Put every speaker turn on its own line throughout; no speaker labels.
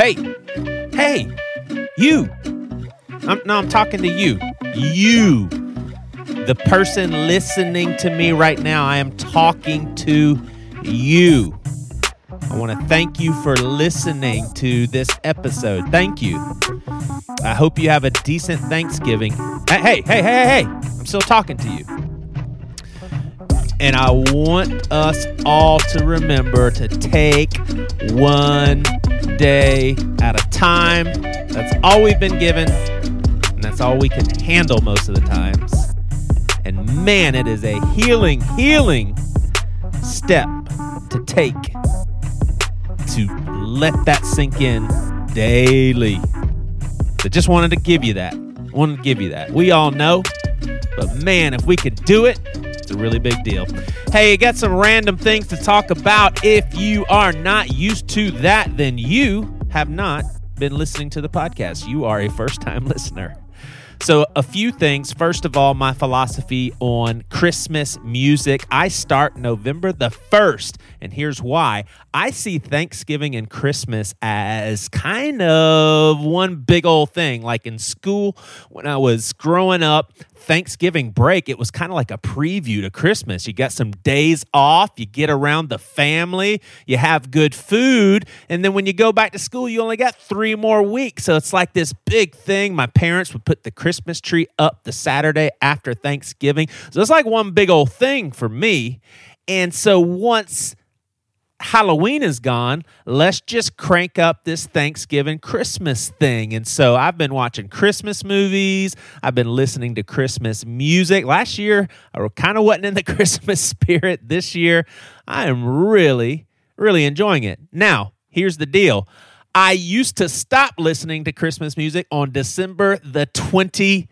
Hey, hey, you. I'm, no, I'm talking to you. You, the person listening to me right now, I am talking to you. I want to thank you for listening to this episode. Thank you. I hope you have a decent Thanksgiving. Hey, hey, hey, hey, hey. I'm still talking to you. And I want us all to remember to take one day at a time. That's all we've been given, and that's all we can handle most of the times. And man, it is a healing, healing step to take to let that sink in daily. I just wanted to give you that. Wanted to give you that. We all know, but man, if we could do it, a really big deal. Hey, got some random things to talk about. If you are not used to that, then you have not been listening to the podcast. You are a first time listener. So, a few things. First of all, my philosophy on Christmas music. I start November the 1st, and here's why. I see Thanksgiving and Christmas as kind of one big old thing. Like in school, when I was growing up, Thanksgiving break, it was kind of like a preview to Christmas. You got some days off, you get around the family, you have good food, and then when you go back to school, you only got three more weeks. So it's like this big thing. My parents would put the Christmas tree up the Saturday after Thanksgiving. So it's like one big old thing for me. And so once Halloween is gone, let's just crank up this Thanksgiving Christmas thing. And so I've been watching Christmas movies. I've been listening to Christmas music. Last year, I kind of wasn't in the Christmas spirit. This year, I am really, really enjoying it. Now, here's the deal I used to stop listening to Christmas music on December the 25th.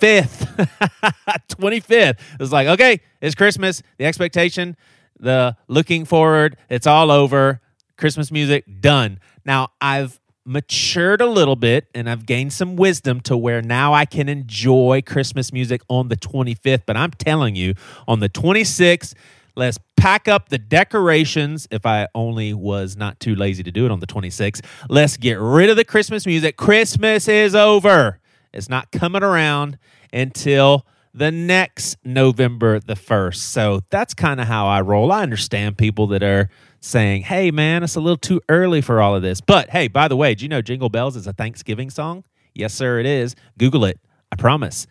25th. It was like, okay, it's Christmas. The expectation the looking forward, it's all over, Christmas music, done. Now, I've matured a little bit and I've gained some wisdom to where now I can enjoy Christmas music on the 25th. But I'm telling you, on the 26th, let's pack up the decorations. If I only was not too lazy to do it on the 26th, let's get rid of the Christmas music. Christmas is over, it's not coming around until the next November the 1st. So that's kind of how I roll. I understand people that are saying, hey, man, it's a little too early for all of this. But hey, by the way, do you know Jingle Bells is a Thanksgiving song? Yes, sir, it is. Google it. I promise.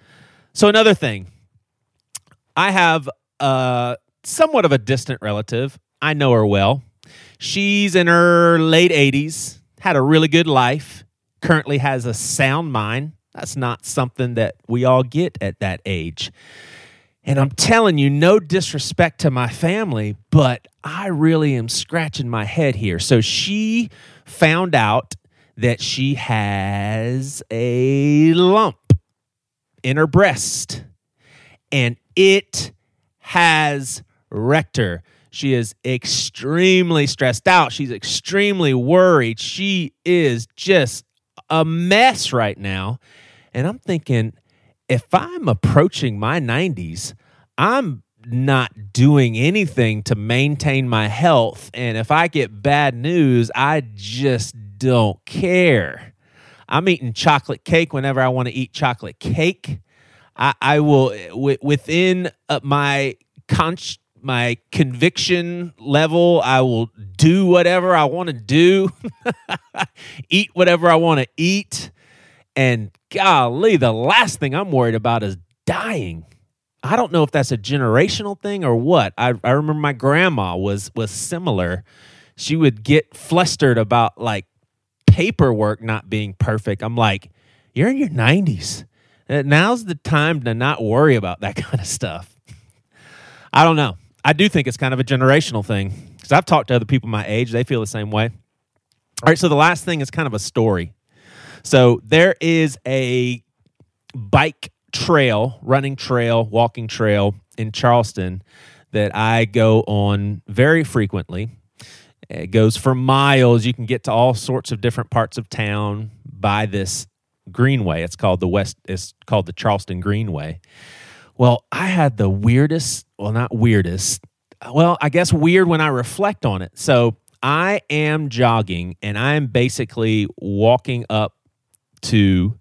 So, another thing, I have uh, somewhat of a distant relative. I know her well. She's in her late 80s, had a really good life, currently has a sound mind, that's not something that we all get at that age. And I'm telling you, no disrespect to my family, but I really am scratching my head here. So she found out that she has a lump in her breast and it has wrecked her. She is extremely stressed out. She's extremely worried. She is just a mess right now. And I'm thinking, if I'm approaching my 90s, I'm not doing anything to maintain my health. And if I get bad news, I just don't care. I'm eating chocolate cake whenever I want to eat chocolate cake. I, I will, w- within uh, my my conviction level, I will do whatever I want to do, eat whatever I want to eat. And golly, the last thing I'm worried about is dying. I don't know if that's a generational thing or what. I, I remember my grandma was was similar. She would get flustered about like paperwork not being perfect. I'm like, you're in your 90s. Uh, now's the time to not worry about that kind of stuff. I don't know. I do think it's kind of a generational thing because I've talked to other people my age. They feel the same way. All right. So the last thing is kind of a story. So there is a bike trail, running trail, walking trail in Charleston that I go on very frequently. It goes for miles. You can get to all sorts of different parts of town by this greenway. It's called the West it's called the Charleston Greenway. Well, I had the weirdest, well not weirdest, well, I guess weird when I reflect on it. So, I am jogging and I am basically walking up to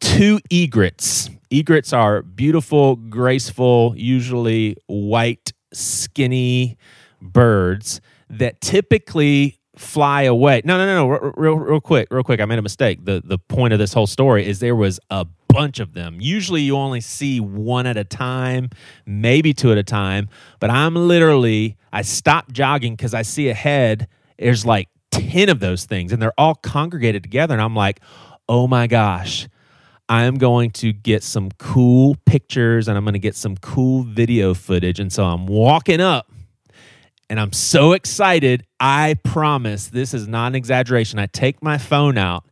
two egrets. Egrets are beautiful, graceful, usually white, skinny birds that typically fly away. No, no, no, no. Real, real quick, real quick. I made a mistake. The the point of this whole story is there was a bunch of them. Usually, you only see one at a time, maybe two at a time. But I'm literally, I stop jogging because I see ahead. There's like ten of those things, and they're all congregated together. And I'm like, oh my gosh. I am going to get some cool pictures and I'm going to get some cool video footage. And so I'm walking up and I'm so excited. I promise this is not an exaggeration. I take my phone out,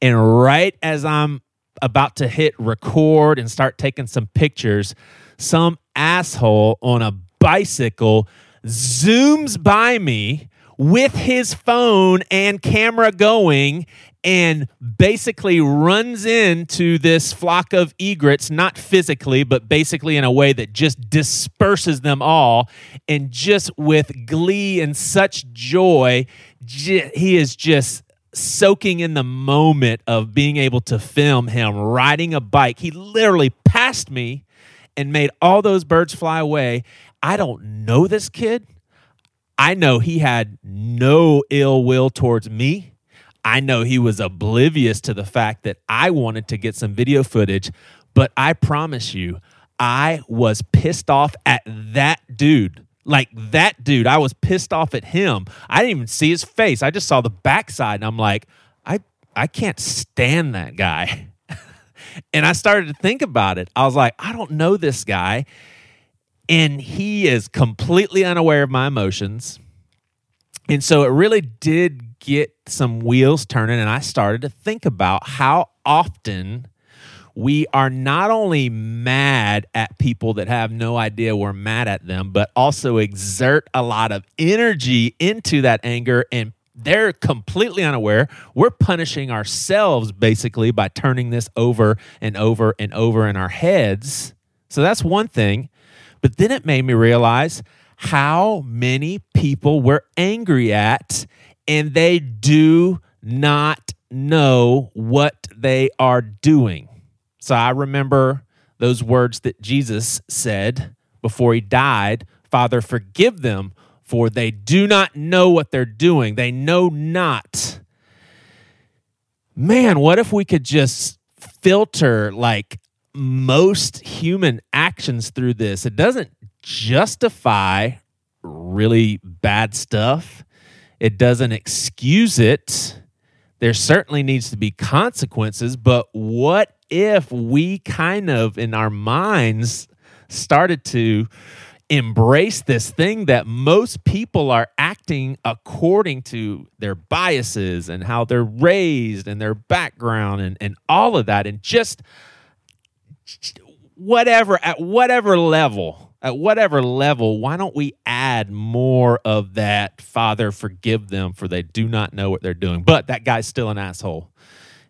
and right as I'm about to hit record and start taking some pictures, some asshole on a bicycle zooms by me with his phone and camera going and basically runs into this flock of egrets, not physically, but basically in a way that just disperses them all. And just with glee and such joy, he is just soaking in the moment of being able to film him riding a bike. He literally passed me and made all those birds fly away. I don't know this kid. I know he had no ill will towards me I know he was oblivious to the fact that I wanted to get some video footage, but I promise you, I was pissed off at that dude. Like that dude, I was pissed off at him. I didn't even see his face. I just saw the backside and I'm like, I I can't stand that guy. and I started to think about it. I was like, I don't know this guy. And he is completely unaware of my emotions. And so it really did get some wheels turning and I started to think about how often we are not only mad at people that have no idea we're mad at them, but also exert a lot of energy into that anger and they're completely unaware. We're punishing ourselves basically by turning this over and over and over in our heads. So that's one thing. But then it made me realize how many people we're angry at and they do not know what they are doing. So I remember those words that Jesus said before he died Father, forgive them, for they do not know what they're doing. They know not. Man, what if we could just filter like most human actions through this? It doesn't justify really bad stuff it doesn't excuse it. There certainly needs to be consequences, but what if we kind of in our minds started to embrace this thing that most people are acting according to their biases and how they're raised and their background and, and all of that and just whatever at whatever level at whatever level, why don't we add more of that, Father, forgive them for they do not know what they're doing? But that guy's still an asshole.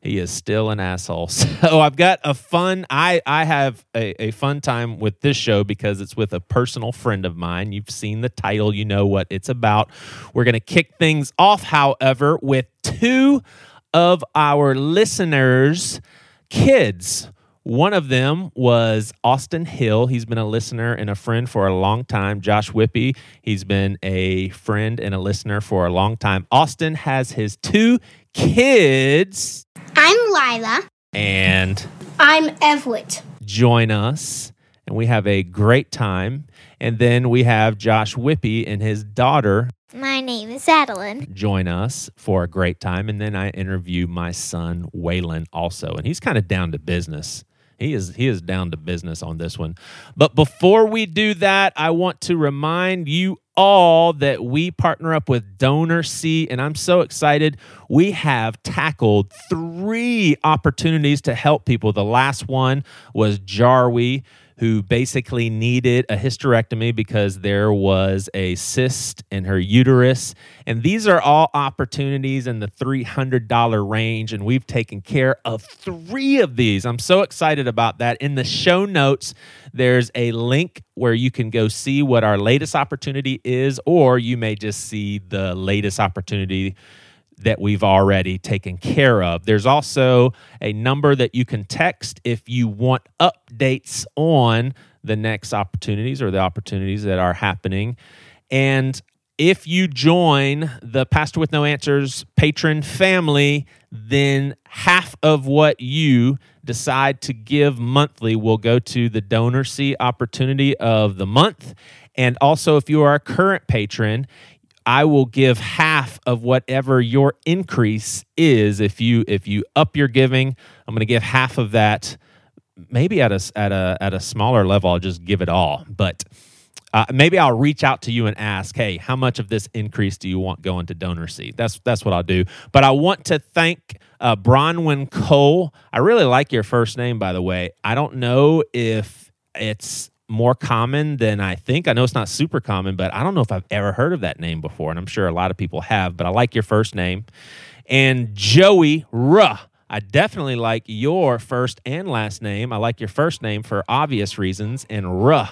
He is still an asshole. So I've got a fun, I, I have a, a fun time with this show because it's with a personal friend of mine. You've seen the title, you know what it's about. We're going to kick things off, however, with two of our listeners' kids one of them was Austin Hill. He's been a listener and a friend for a long time. Josh Whippy, he's been a friend and a listener for a long time. Austin has his two kids.
I'm Lila.
And
I'm Everett.
Join us, and we have a great time. And then we have Josh Whippy and his daughter.
My name is Adeline.
Join us for a great time. And then I interview my son, Waylon, also. And he's kind of down to business. He is he is down to business on this one. But before we do that, I want to remind you all that we partner up with DonorSee, and I'm so excited. We have tackled three opportunities to help people. The last one was Jarwe, who basically needed a hysterectomy because there was a cyst in her uterus. And these are all opportunities in the $300 range. And we've taken care of three of these. I'm so excited about that. In the show notes, there's a link where you can go see what our latest opportunity is, or you may just see the latest opportunity that we've already taken care of. There's also a number that you can text if you want updates on the next opportunities or the opportunities that are happening. And if you join the Pastor with No Answers patron family, then half of what you decide to give monthly will go to the DonorSee opportunity of the month. And also, if you are a current patron, I will give half of whatever your increase is. If you if you up your giving, I'm going to give half of that. Maybe at a at a at a smaller level, I'll just give it all. But uh, maybe I'll reach out to you and ask, hey, how much of this increase do you want going to DonorSee? That's that's what I'll do. But I want to thank uh, Bronwyn Cole. I really like your first name, by the way. I don't know if it's more common than I think. I know it's not super common, but I don't know if I've ever heard of that name before, and I'm sure a lot of people have. But I like your first name, and Joey Ruh. I definitely like your first and last name. I like your first name for obvious reasons, and Ruh.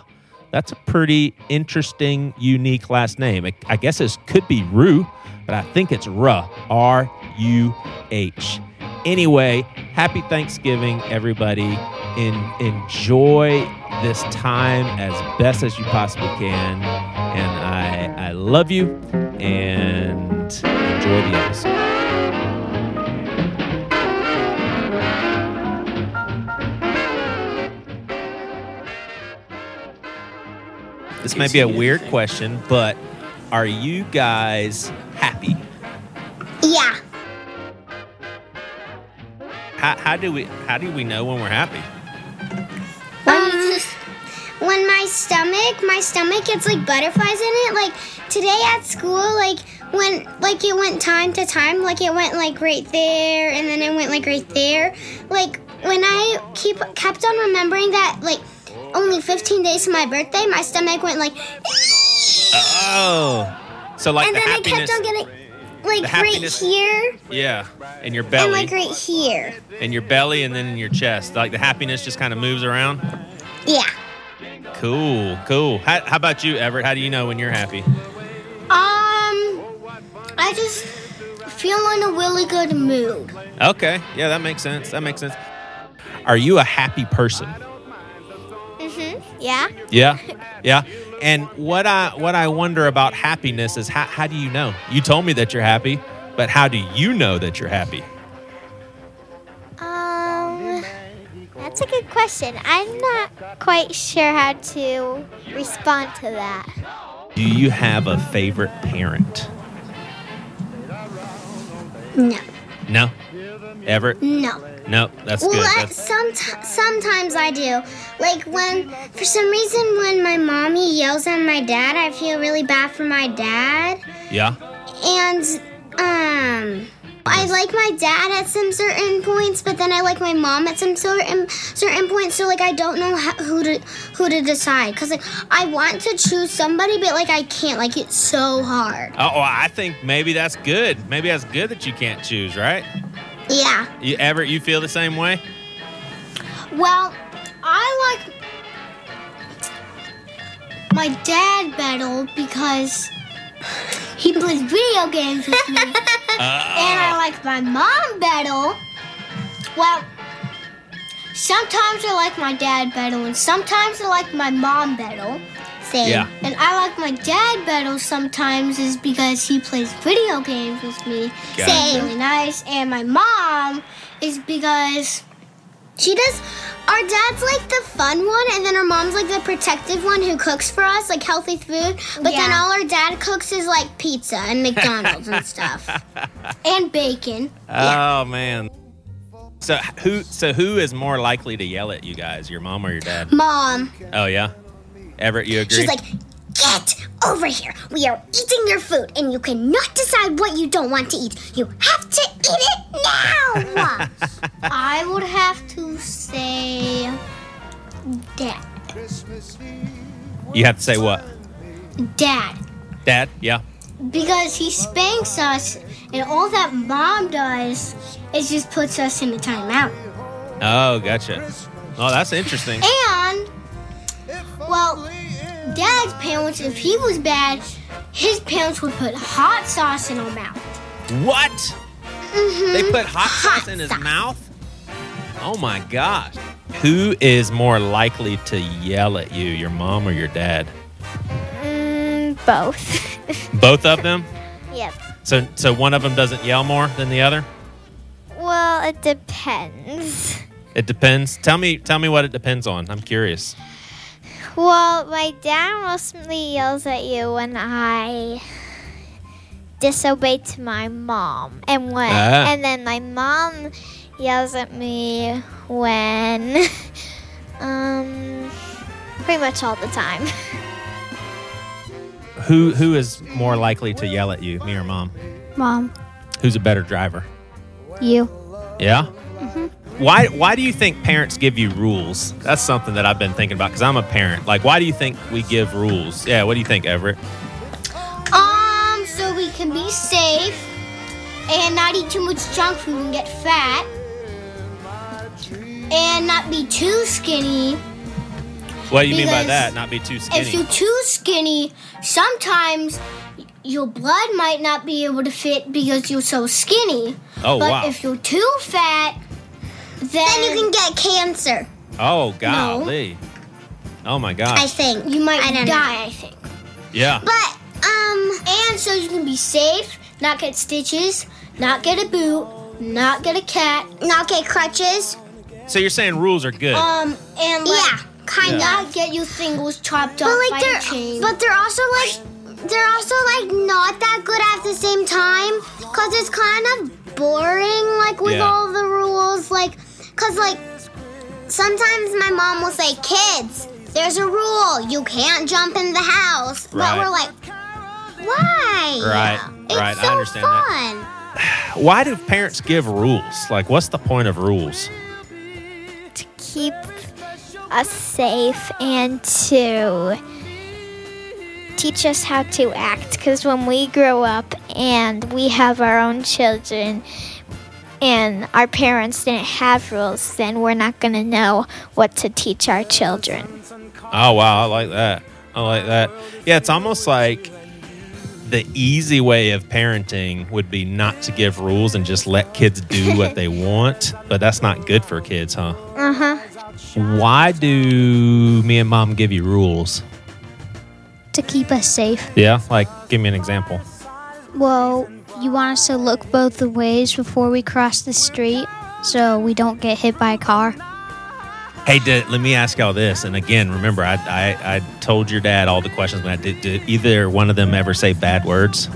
That's a pretty interesting, unique last name. I guess it could be Rue, but I think it's Ruh. R U H. Anyway, happy Thanksgiving, everybody. Enjoy this time as best as you possibly can. And I, I love you and enjoy the episode. This might be a weird question, but are you guys happy?
Yeah.
How, how do we how do we know when we're happy?
When um, you just when my stomach, my stomach gets like butterflies in it. Like today at school, like when like it went time to time, like it went like right there, and then it went like right there. Like when I keep kept on remembering that, like only 15 days to my birthday, my stomach went like.
Oh, so like
and
the
then I kept on getting like
the
right here
yeah, in your belly.
and like right here.
in your belly, and then in your chest. Like the happiness just kind of moves around.
Yeah.
Cool, cool. How, how about you, Everett? How do you know when you're happy?
Um, I just feel in a really good mood.
Okay, yeah, that makes sense. That makes sense. Are you a happy person?
Mm-hmm. Yeah.
Yeah, yeah. And what I what I wonder about happiness is how how do you know? You told me that you're happy, but how do you know that you're happy?
Um, that's a good question. I'm not quite sure how to respond to that.
Do you have a favorite parent?
No.
No. Everett?
No.
No. That's
Well,
good. That's,
some, sometimes I do. Like when, for some reason, when my mommy yells at my dad, I feel really bad for my dad.
yeah.
And, um, I like my dad at some certain points, but then I like my mom at some certain certain points. So like I don't know how, who to who to decide because like I want to choose somebody, but like I can't. Like it's so hard.
Oh, I think maybe that's good. Maybe that's good that you can't choose, right?
Yeah.
You Everett, you feel the same way?
Well, I like my dad battle because he plays video games with me, and I like my mom battle. Well, sometimes I like my dad battle, and sometimes I like my mom battle. Same.
Yeah.
And I like my dad better sometimes is because he plays video games with me.
Gotcha.
Same. Really nice. And my mom is because she does. Our dad's like the fun one, and then our mom's like the protective one who cooks for us, like healthy food. But then all our dad cooks is like pizza and McDonald's and stuff, and bacon.
oh man. So who so who is more likely to yell at you guys, your mom or your dad?
Mom,
Oh yeah. Everett, you agree?
she's like, "Get over here! We are eating your food, and you cannot decide what you don't want to eat. You have to eat it now." I would have to say, dad.
You have to say what?
Dad.
Dad? Yeah.
Because he spanks us, and all that mom does is just puts us in a timeout.
Oh, gotcha. Oh, that's interesting.
And, well, Dad's parents, if he was bad, his parents would put hot sauce in our mouth.
What?
Mm-hmm.
They put hot sauce in his mouth? Oh my gosh. Who is more likely to yell at you, your mom or your dad?
Mm, both.
Both of them?
yep.
So so one of them doesn't yell more than the other?
Well, it depends.
It depends. Tell me tell me what it depends on. I'm curious.
Well, my dad mostly yells at you when I disobey to my mom, and when
Ah.
and then my mom yells at me when um pretty much all the time.
Who who is more likely to yell at you, me or mom?
Mom,
Who's a better driver?
you.
Yeah. Why why do you think parents give you rules? That's something that I've been thinking about because I'm a parent. Like, why do you think we give rules? Yeah. What do you think, Everett?
Um, so we can be safe and not eat too much junk food and get fat. And not be too skinny.
What do you mean by that? Not be too skinny.
If you're too skinny, sometimes your blood might not be able to fit because you're so skinny.
oh
but
wow.
if you're too fat, then, you can get cancer.
oh golly. Oh my god.
I think you might
I don't
die. I think.
yeah.
But um, and so you can be safe, not get stitches, not get a boot, not get a cat, not get crutches.
So you're saying rules are good?
Um, and like,
Yeah,
kind
Yeah.
of get your singles chopped
But
off
like
by
they're,
a chain.
but they're also like, they're also like not that good at the same time, cause it's kind of boring, like with
Yeah.
all the rules, like, cause like sometimes my mom will say, "Kids, there's a rule, you can't jump in the house,"
Right.
but we're like, why?
Right,
It's
right, I
so
understand that. why do parents give rules? Like, what's the point of rules?
to keep us safe and to teach us how to act because when we grow up and we have our own children and our parents didn't have rules then we're not going to know what to teach our children
Oh wow, I like that. I like that. Yeah, it's almost like the easy way of parenting would be not to give rules and just let kids do what they want, but that's not good for kids, huh?
uh-huh
Why do me and mom give you rules?
to keep us safe.
Yeah, like give me an example.
Well, you want us to look both ways before we cross the street so we don't get hit by a car.
Hey, did, let me ask y'all this. And again, remember, I, I, I told your dad all the questions, but I did, did either one of them ever say bad words?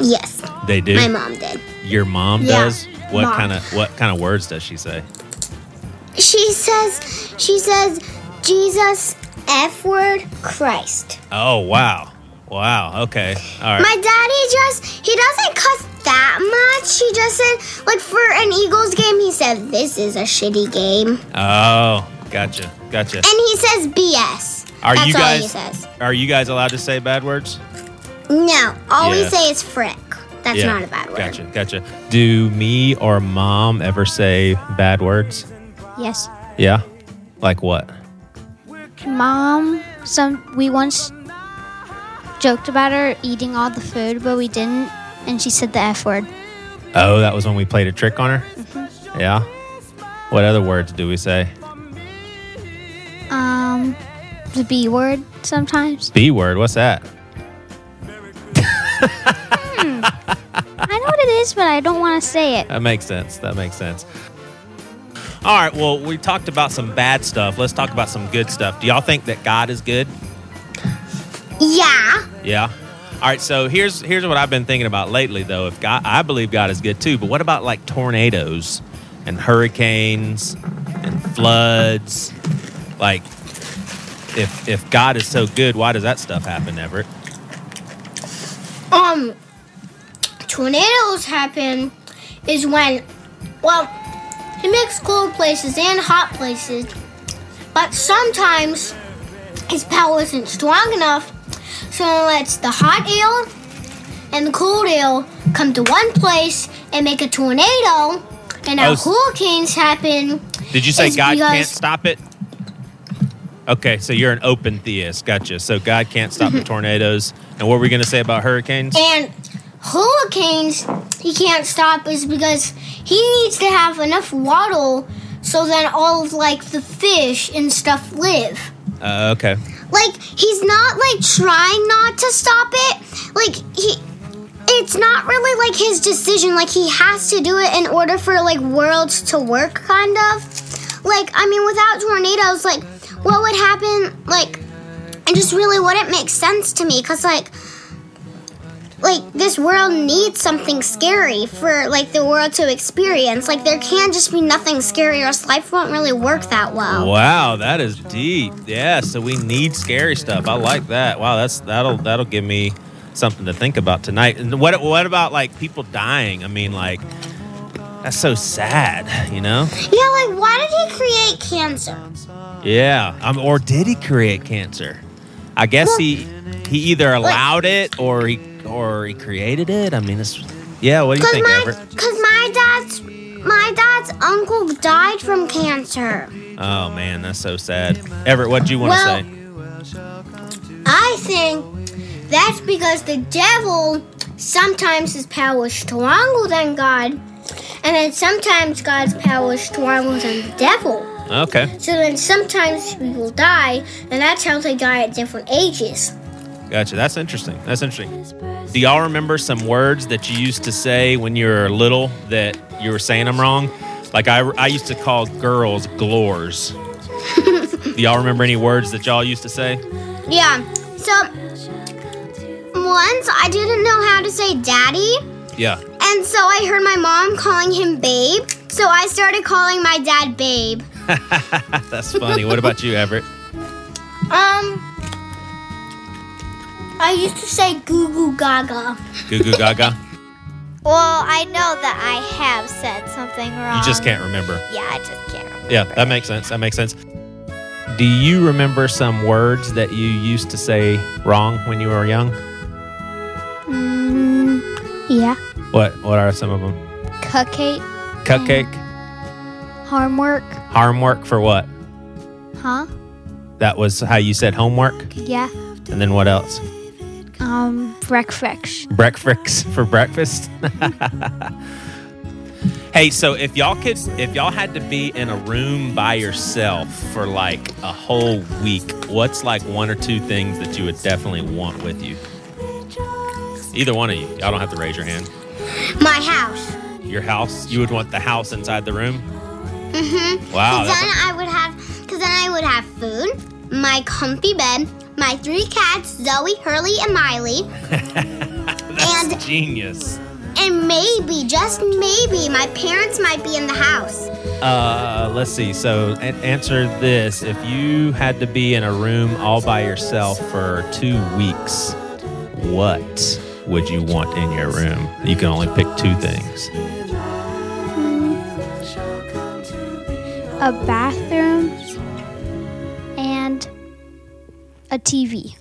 Yes,
They do.
my mom did.
Your mom
Yeah,
does. What
mom.
kind of what kind of words does she say?
She says, she says, Jesus, F word, Christ.
Oh wow, wow. Okay, all right.
My daddy just, he doesn't cuss that much. He just said, like for an Eagles game, he said, this is a shitty game.
oh, gotcha, gotcha.
And he says BS.
Are
That's
you
all
guys
he says.
are you guys allowed to say bad words?
No, all
Yeah.
we say is frick. That's
Yeah,
not a bad word.
Gotcha, gotcha. Do me or mom ever say bad words?
Yes.
Yeah. Like what?
Mom, some we once joked about her eating all the food, but we didn't, and she said the F word.
Oh, that was when we played a trick on her.
Mm-hmm.
Yeah. What other words do we say?
Um, the B word sometimes.
B word. What's that?
I know what it is, but I don't want to say it.
That makes sense. That makes sense. All right. Well, we talked about some bad stuff. Let's talk about some good stuff. Do y'all think that God is good?
Yeah.
Yeah. All right. So here's here's what I've been thinking about lately, though. If God, I believe God is good too, but what about like tornadoes and hurricanes and floods? Like, if if God is so good, why does that stuff happen, Everett?
um, tornadoes happen is when, well, it makes cold places and hot places
but sometimes his power isn't strong enough, so it lets the hot air and the cold air come to one place and make a tornado, and now
Oh,
hurricanes happen.
Did you say God can't stop it? Okay, so you're an open theist. Gotcha. So God can't stop the tornadoes. And what were we going to say about hurricanes?
And hurricanes, he can't stop is because he needs to have enough water so then all of like the fish and stuff live.
Uh, okay.
Like he's not like trying not to stop it. Like he it's not really like his decision. Like he has to do it in order for like worlds to work kind of. Like I mean without tornadoes like what would happen like it just really wouldn't make sense to me cuz like like this world needs something scary for like the world to experience. Like there can't just be nothing scary or else life won't really work that well.
Wow, that is deep. Yeah, so we need scary stuff. I like that. Wow, that's that'll that'll give me something to think about tonight. And what what about like people dying? I mean, like that's so sad, you know?
Yeah, like why did he create cancer?
Yeah. Um, or did he create cancer? I guess he he either allowed it or he or he created it. I mean, it's yeah. What do you think,
my,
Everett?
cause my dad's, my dad's uncle died from cancer.
Oh man, that's so sad. Everett, what do you want to
Well-
say?
I think that's because the devil sometimes his power is stronger than God, and then sometimes God's power is stronger than the devil.
Okay,
So then sometimes people die, and that's how they die at different ages.
Gotcha. That's interesting. That's interesting. Do y'all remember some words that you used to say when you were little that you were saying them wrong? Like I, I used to call girls glores. do y'all remember any words that y'all used to say?
Yeah. So once I didn't know how to say daddy.
Yeah.
And so I heard my mom calling him Babe. So I started calling my dad Babe.
That's funny. what about you, Everett?
Um, I used to say Goo Goo Gaga.
Goo goo gaga.
Well, I know that I have said something wrong.
You just can't remember.
Yeah, I just can't remember.
Yeah, that makes sense. That makes sense. Do you remember some words that you used to say wrong when you were young?
Mm, yeah.
What What are some of them?
Cupcake.
Cupcake,
Homework.
homework for what?
Huh?
That was how you said homework.
Yeah.
And then what else?
Um, breakfast.
Breakfast for breakfast. hey, so if y'all could, if y'all had to be in a room by yourself for like a whole week, what's like one or two things that you would definitely want with you? Either one of you. Y'all don't have to raise your hand.
My house.
Your house. You would want the house inside the room.
Mm-hmm.
Wow.
Cause then
That's
I would have, cause then I would have food, my comfy bed, my three cats, Zoe, Hurley, and Miley,
that's
and-
genius.
and maybe, just maybe, my parents might be in the house.
Uh, let's see. So, a- answer this: If you had to be in a room all by yourself for two weeks, what would you want in your room? You can only pick two things.
A bathroom. A TV.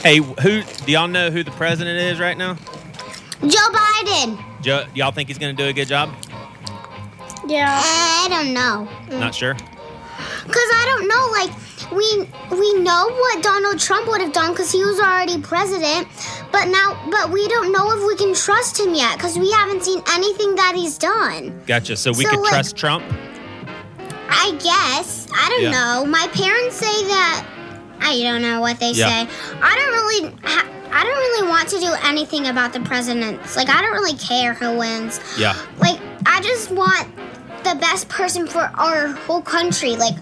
Hey, who do y'all know who the president is right now?
Joe Biden.
Joe, y'all think he's going to do a good job?
Yeah. I don't know. Mm.
Not sure.
Cause I don't know, like we we know what Donald Trump would have done because he was already president, but now but we don't know if we can trust him yet because we haven't seen anything that he's done.
Gotcha. So we
So,
could
like-
trust Trump.
I guess I don't
Yeah.
know. My parents say that I don't know what they
Yeah.
say. I don't really. Ha- I don't really want to do anything about the presidents. Like I don't really care who wins.
Yeah.
Like I just want the best person for our whole country. Like,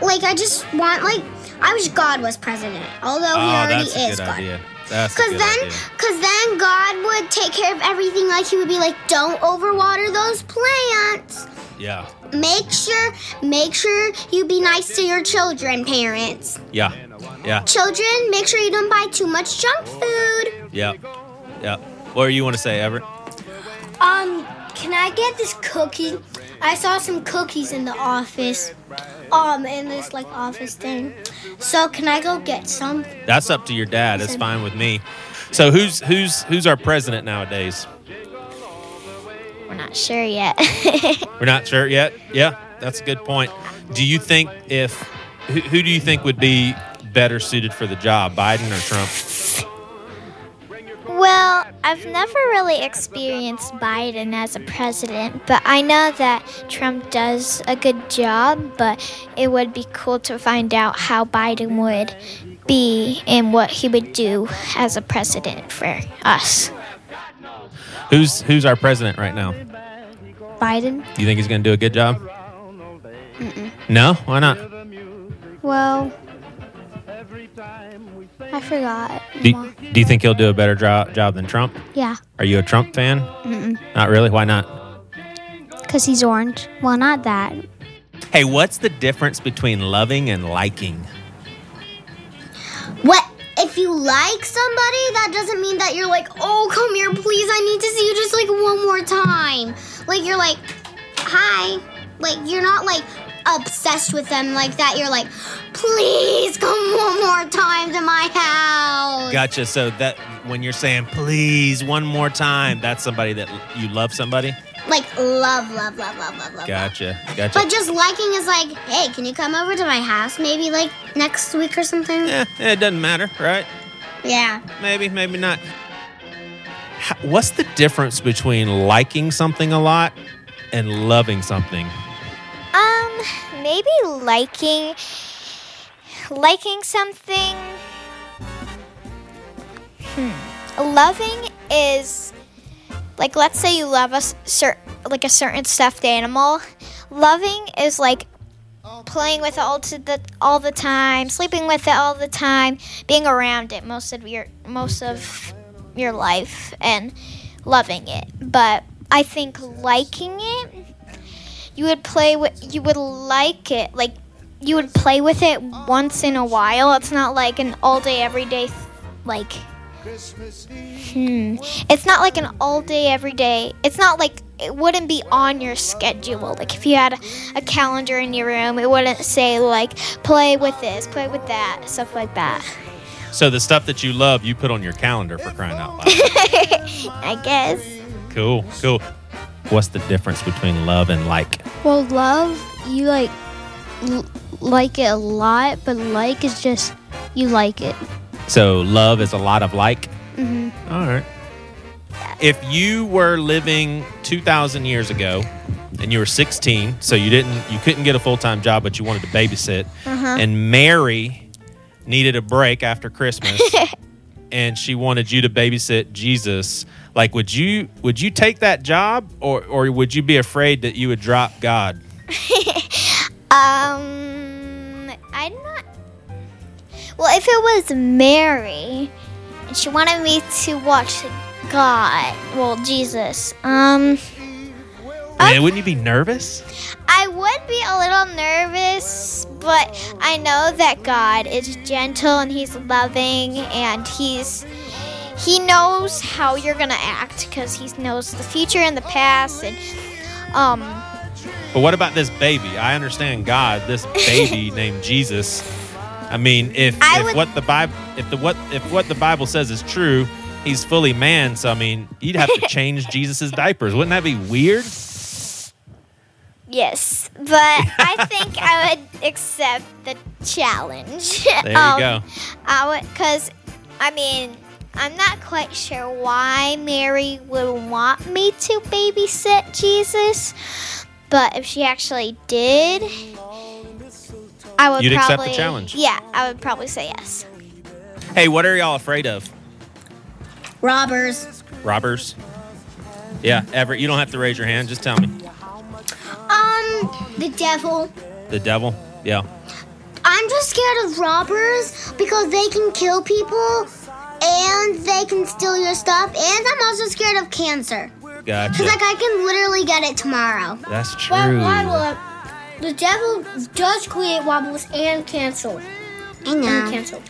like I just want like I wish God was president. Although he
Oh,
already
that's a
is
good
God.
idea. That's a
Cause then,
idea.
cause then God would take care of everything. Like he would be like, "Don't overwater those plants.
Yeah.
Make sure, make sure you be nice to your children, parents.
Yeah. Yeah.
Children, make sure you don't buy too much junk food.
Yeah. Yeah. What do you want to say, Everett?
Um, can I get this cookie? I saw some cookies in the office.
um in this like office thing. So can I go get some?
That's up to your dad. It's fine with me. So who's who's who's our president nowadays?
Not sure yet.
We're not sure yet. Yeah, that's a good point. Do you think if who, who do you think would be better suited for the job, Biden or Trump?
well, I've never really experienced Biden as a president, but I know that Trump does a good job, but it would be cool to find out how Biden would be and what he would do as a president for us.
Who's who's our president right now?
Biden?
Do you think he's going to do a good job? No, why not?
Well, I forgot.
Do, do you think he'll do a better job job than Trump?
Yeah,
Are you a Trump fan?
Mm-mm.
Not really. Why not?
because he's orange. Well, not that.
Hey, what's the difference between loving and liking?
What? If you like somebody, that doesn't mean that you're like, oh, come here, please. I need to see you just like one more time. Like, you're like, hi. Like, you're not like obsessed with them like that. You're like, please come one more time to my house.
Gotcha. So that when you're saying please one more time, that's somebody that you love somebody.
Like, love, love, love, love, love, love.
Gotcha. Gotcha.
But just liking is like, hey, can you come over to my house maybe like next week or something?
Yeah, it doesn't matter, right?
Yeah.
Maybe, maybe not. What's the difference between liking something a lot and loving something?
Um, maybe liking liking something. Hmm. Loving is like let's say you love a cer- like a certain stuffed animal. Loving is like playing with it all the all the time, sleeping with it all the time, being around it most of your most of your life and loving it. But I think liking it you would play with you would like it like you would play with it once in a while. It's not like an all day every day like hmm. It's not like an all day every day. It's not like it wouldn't be on your schedule. Like if you had a, a calendar in your room it wouldn't say like play with this play with that stuff like that
So the stuff that you love, you put on your calendar for crying out loud.
i guess
cool, cool. What's the difference between love and like?
Well, love, you like l- like it a lot, but like is just you like it.
So love is a lot of like.
hmm
All right. If you were living 2,000 years ago and you were 16, so you didn't, you couldn't get a full time job, but you wanted to babysit,
uh-huh
and Mary needed a break after Christmas, and she wanted you to babysit Jesus, like would you would you take that job, or or would you be afraid that you would drop God?
Um, I'm not. Well, if it was Mary and she wanted me to watch God, well, Jesus, um,
Man, wouldn't you be nervous?
I would be a little nervous, but I know that God is gentle and He's loving and He's. He knows how you're gonna act because he knows the future and the past, and um,
But what about this baby? I understand God, this baby named Jesus. I mean, if,
I
if
would-
what the Bible if the what if what the Bible says is true, he's fully man. So I mean, you'd have to change Jesus's diapers. Wouldn't that be weird?
Yes, but I think I would accept the challenge.
There you
Um,
go.
I would, cause I mean, I'm not quite sure why Mary would want me to babysit Jesus, but if she actually did, I would
You'd accept the
probably
challenge.
Yeah, I would probably say yes.
Hey, what are y'all afraid of?
Robbers.
Robbers? Yeah, Everett, you don't have to raise your hand. Just tell me.
Um, the devil.
The devil? Yeah.
I'm just scared of robbers because they can kill people and they can steal your stuff. And I'm also scared of cancer.
Gotcha.
Because, like, I can literally get it tomorrow.
That's true.
But Wobble, the devil does create wobbles and cancel.
I know.
And
know.
cancel.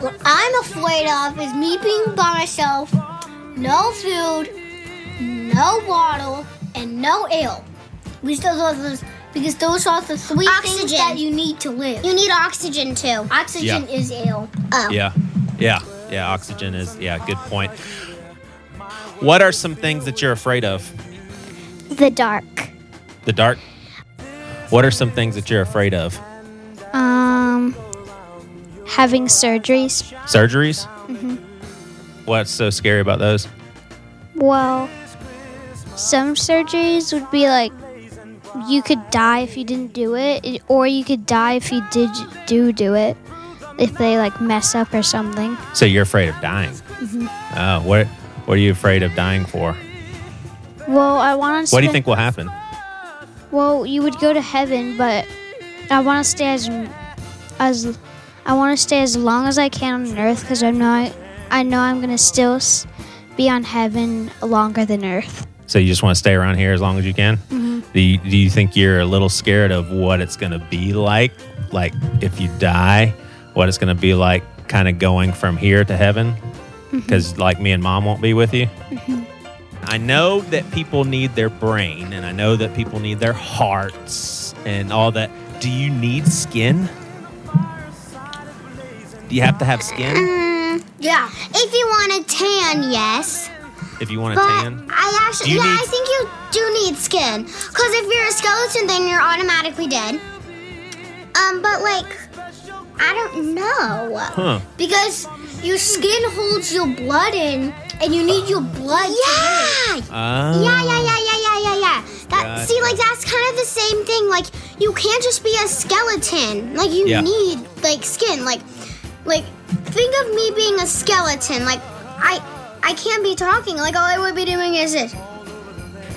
What I'm afraid of is me being by myself, no food, no bottle, and no ale. At least those are because those are the three things that you need to live.
You need oxygen too.
Oxygen is ill.
Oh.
Yeah. Yeah. Yeah. Oxygen is, yeah, good point. What are some things that you're afraid of?
The dark.
The dark? What are some things that you're afraid of?
Um, having surgeries.
Surgeries? What's so scary about those?
Well, some surgeries would be like you could die if you didn't do it, or you could die if you did do do it. If they like mess up or something.
So you're afraid of dying? Mhm. Oh, what, what are you afraid of dying for?
Well, I want to.
What do you think will happen?
Well, you would go to heaven, but I want to stay as as I want to stay as long as I can on Earth because I know I know I'm gonna still be on heaven longer than Earth.
So you just want to stay around here as long as you can? Do, you, do you think you're a little scared of what it's going to be like? Like if you die, what it's going to be like kind of going from here to heaven? Because like me and mom won't be with you? I know that people need their brain and I know that people need their hearts and all that. Do you need skin? Do you have to have skin
Mm,
Yeah.
if you want a tan, yes.
If you want to tan?
I actually, yeah,
need-
I think you do need skin. Because if you're a skeleton, then you're automatically dead. Um, but like, I don't know.
Huh.
Because your skin holds your blood in, and you need your blood.
Yeah!
Oh.
Yeah, yeah, yeah, yeah, yeah, yeah, yeah. That
Gotcha.
see, like that's kind of the same thing. Like you can't just be a skeleton. Like you
Yeah.
need like skin. Like, like think of me being a skeleton. Like I, I can't be talking. Like all I would be doing is this.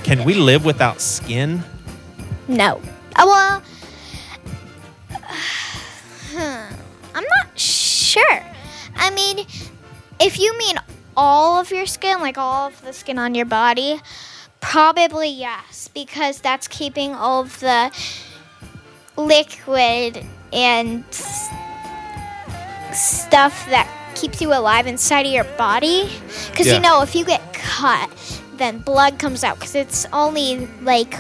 Can we live without skin?
No. Uh, well, I'm not sure. I mean, if you mean all of your skin, like all of the skin on your body, probably yes, because that's keeping all of the liquid and stuff that keeps you alive inside of your body. Because
Yeah.
you know, if you get cut, then blood comes out because it's only like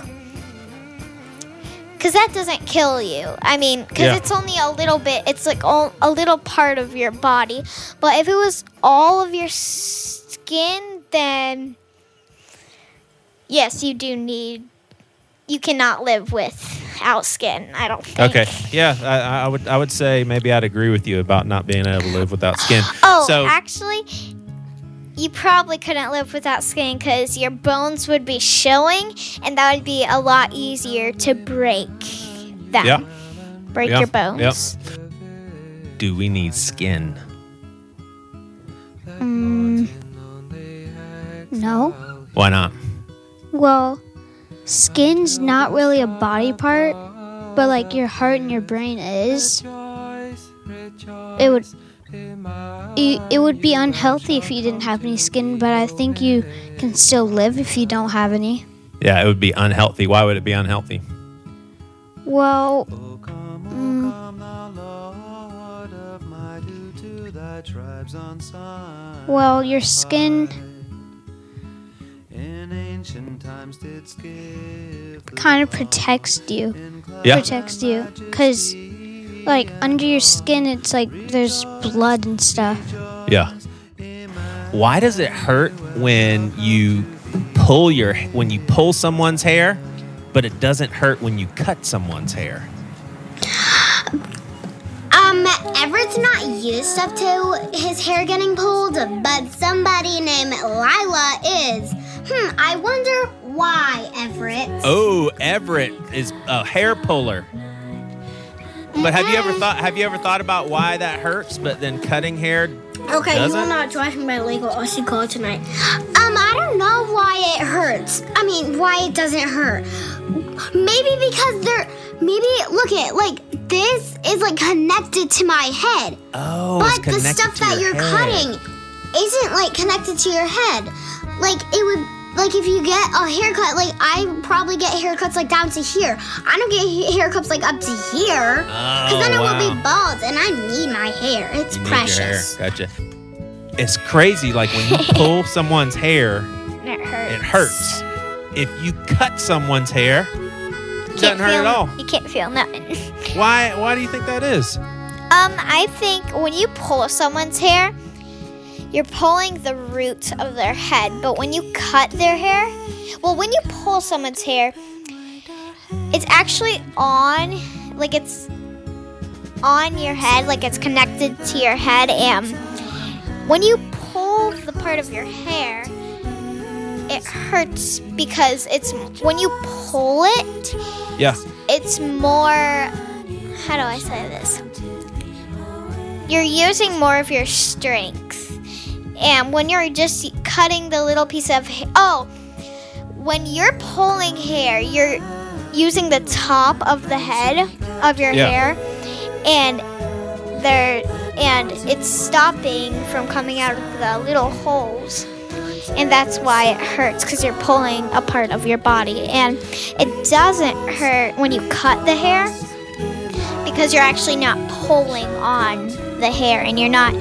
because that doesn't kill you. I mean, because
Yeah.
it's only a little bit. It's like all, a little part of your body. But if it was all of your skin, then yes, you do need. You cannot live without skin. I don't think.
Okay. Yeah, I, I would. I would say maybe I'd agree with you about not being able to live without skin.
Oh,
so
actually, you probably couldn't live without skin because your bones would be showing, and that would be a lot easier to break them.
Yeah.
Break
Yeah,
your bones.
do we need skin? Mm.
No.
Why not?
Well, skin's not really a body part, but like your heart and your brain is. It would it, it would be unhealthy if you didn't have any skin, but I think you can still live if you don't have any.
Yeah, it would be unhealthy. Why would it be unhealthy?
Well, mm, well, your skin kind of protects you.
Yeah.
protects you because like under your skin it's like there's blood and stuff
Yeah. Why does it hurt when you pull your when you pull someone's hair, but it doesn't hurt when you cut someone's hair?
Um, Everett's not used up to his hair getting pulled, but somebody named Lila is. Hmm, I wonder why, Everett.
Oh, Everett is a hair puller. But have you ever thought have you ever thought about why that hurts? But then cutting hair
Okay,
Does
you are not driving my Lego RC car tonight.
Um, I don't know why it hurts. I mean, why it doesn't hurt. Maybe because they're. Maybe look at like this is like connected to my head,
Oh, it's
but the stuff that
your
you're
head.
cutting isn't like connected to your head. Like it would. Like if you get a haircut, like I probably get haircuts like down to here. I don't get haircuts like up to here, because
Oh,
then it will be bald, and I need my hair. It's
You your hair.
precious.
Gotcha. It's crazy. Like when you pull someone's hair,
It hurts.
it hurts. If you cut someone's hair,
can't
Doesn't hurt
feel
at all.
You can't feel nothing.
Why? Why do you think that is?
Um, I think when you pull someone's hair, you're pulling the roots of their head. But when you cut their hair, well, when you pull someone's hair, it's actually on, like it's on your head, like it's connected to your head. And when you pull the part of your hair, it hurts because it's when you pull it,
Yeah.
it's more how do I say this? You're using more of your strength. And when you're just cutting the little piece of ha- oh, when you're pulling hair, you're using the top of the head of your
Yeah.
hair and there and it's stopping from coming out of the little holes. And that's why it hurts because you're pulling a part of your body. And it doesn't hurt when you cut the hair because you're actually not pulling on the hair and you're not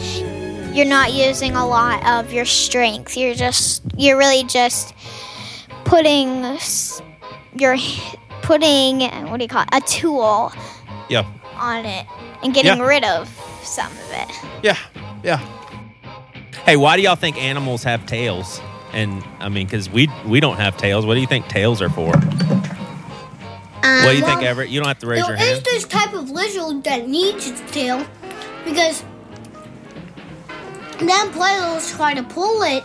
you're not using a lot of your strength. You're just you're really just putting your putting what do you call it? A tool
Yeah.
on it and getting
Yeah.
rid of some of it.
Yeah. Yeah. Hey, why do y'all think animals have tails? And I mean, because we we don't have tails. What do you think tails are for?
Um,
what do you think, Everett? You don't have to raise
There
your
is
hand.
this type of lizard that needs its tail because then players try to pull it,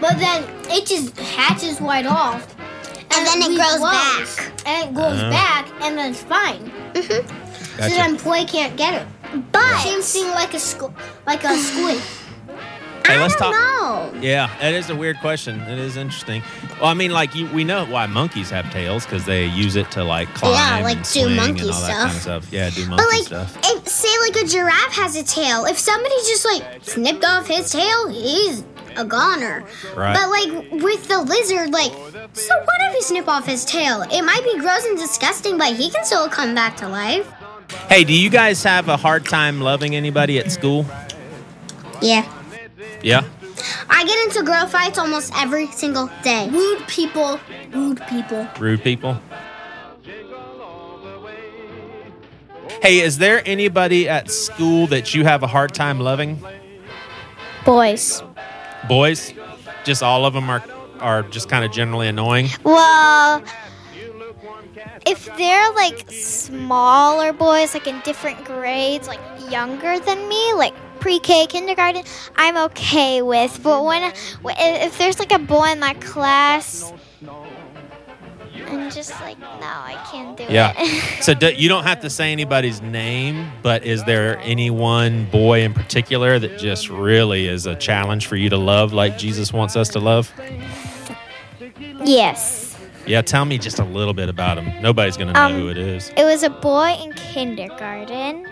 but then it just hatches right off.
And then it grows back.
And it grows
Uh.
back, and then it's fine. So
Gotcha.
then play can't get it.
But
Same thing like a squ- like a squid.
Hey, let's talk.
know.
Yeah, that is a weird question. It is interesting. Well, I mean, like you, we know why monkeys have tails because they use it to like climb
like,
and
do
swing
monkey
and all that kind of
stuff.
stuff. Yeah, do monkey
But like,
stuff.
if, say like a giraffe has a tail. If somebody just like snipped off his tail, he's a goner.
Right.
But like with the lizard, like, so what if you snip off his tail? It might be gross and disgusting, but he can still come back to life.
Hey, do you guys have a hard time loving anybody at school?
Yeah.
Yeah.
I get into girl fights almost every single day.
Rude people, rude people.
Rude people. Hey, is there anybody at school that you have a hard time loving?
Boys.
Boys? Just all of them are are just kind of generally annoying.
Well, if they're like smaller boys, like in different grades, like younger than me, like pre-K, kindergarten, I'm okay with. But when if there's like a boy in my class, I'm just like, no, I can't do
Yeah.
it.
So do, you don't have to say anybody's name, but is there any one boy in particular that just really is a challenge for you to love like Jesus wants us to love?
yes.
Yeah, tell me just a little bit about him. Nobody's going to know
Um,
who it is.
It was a boy in kindergarten.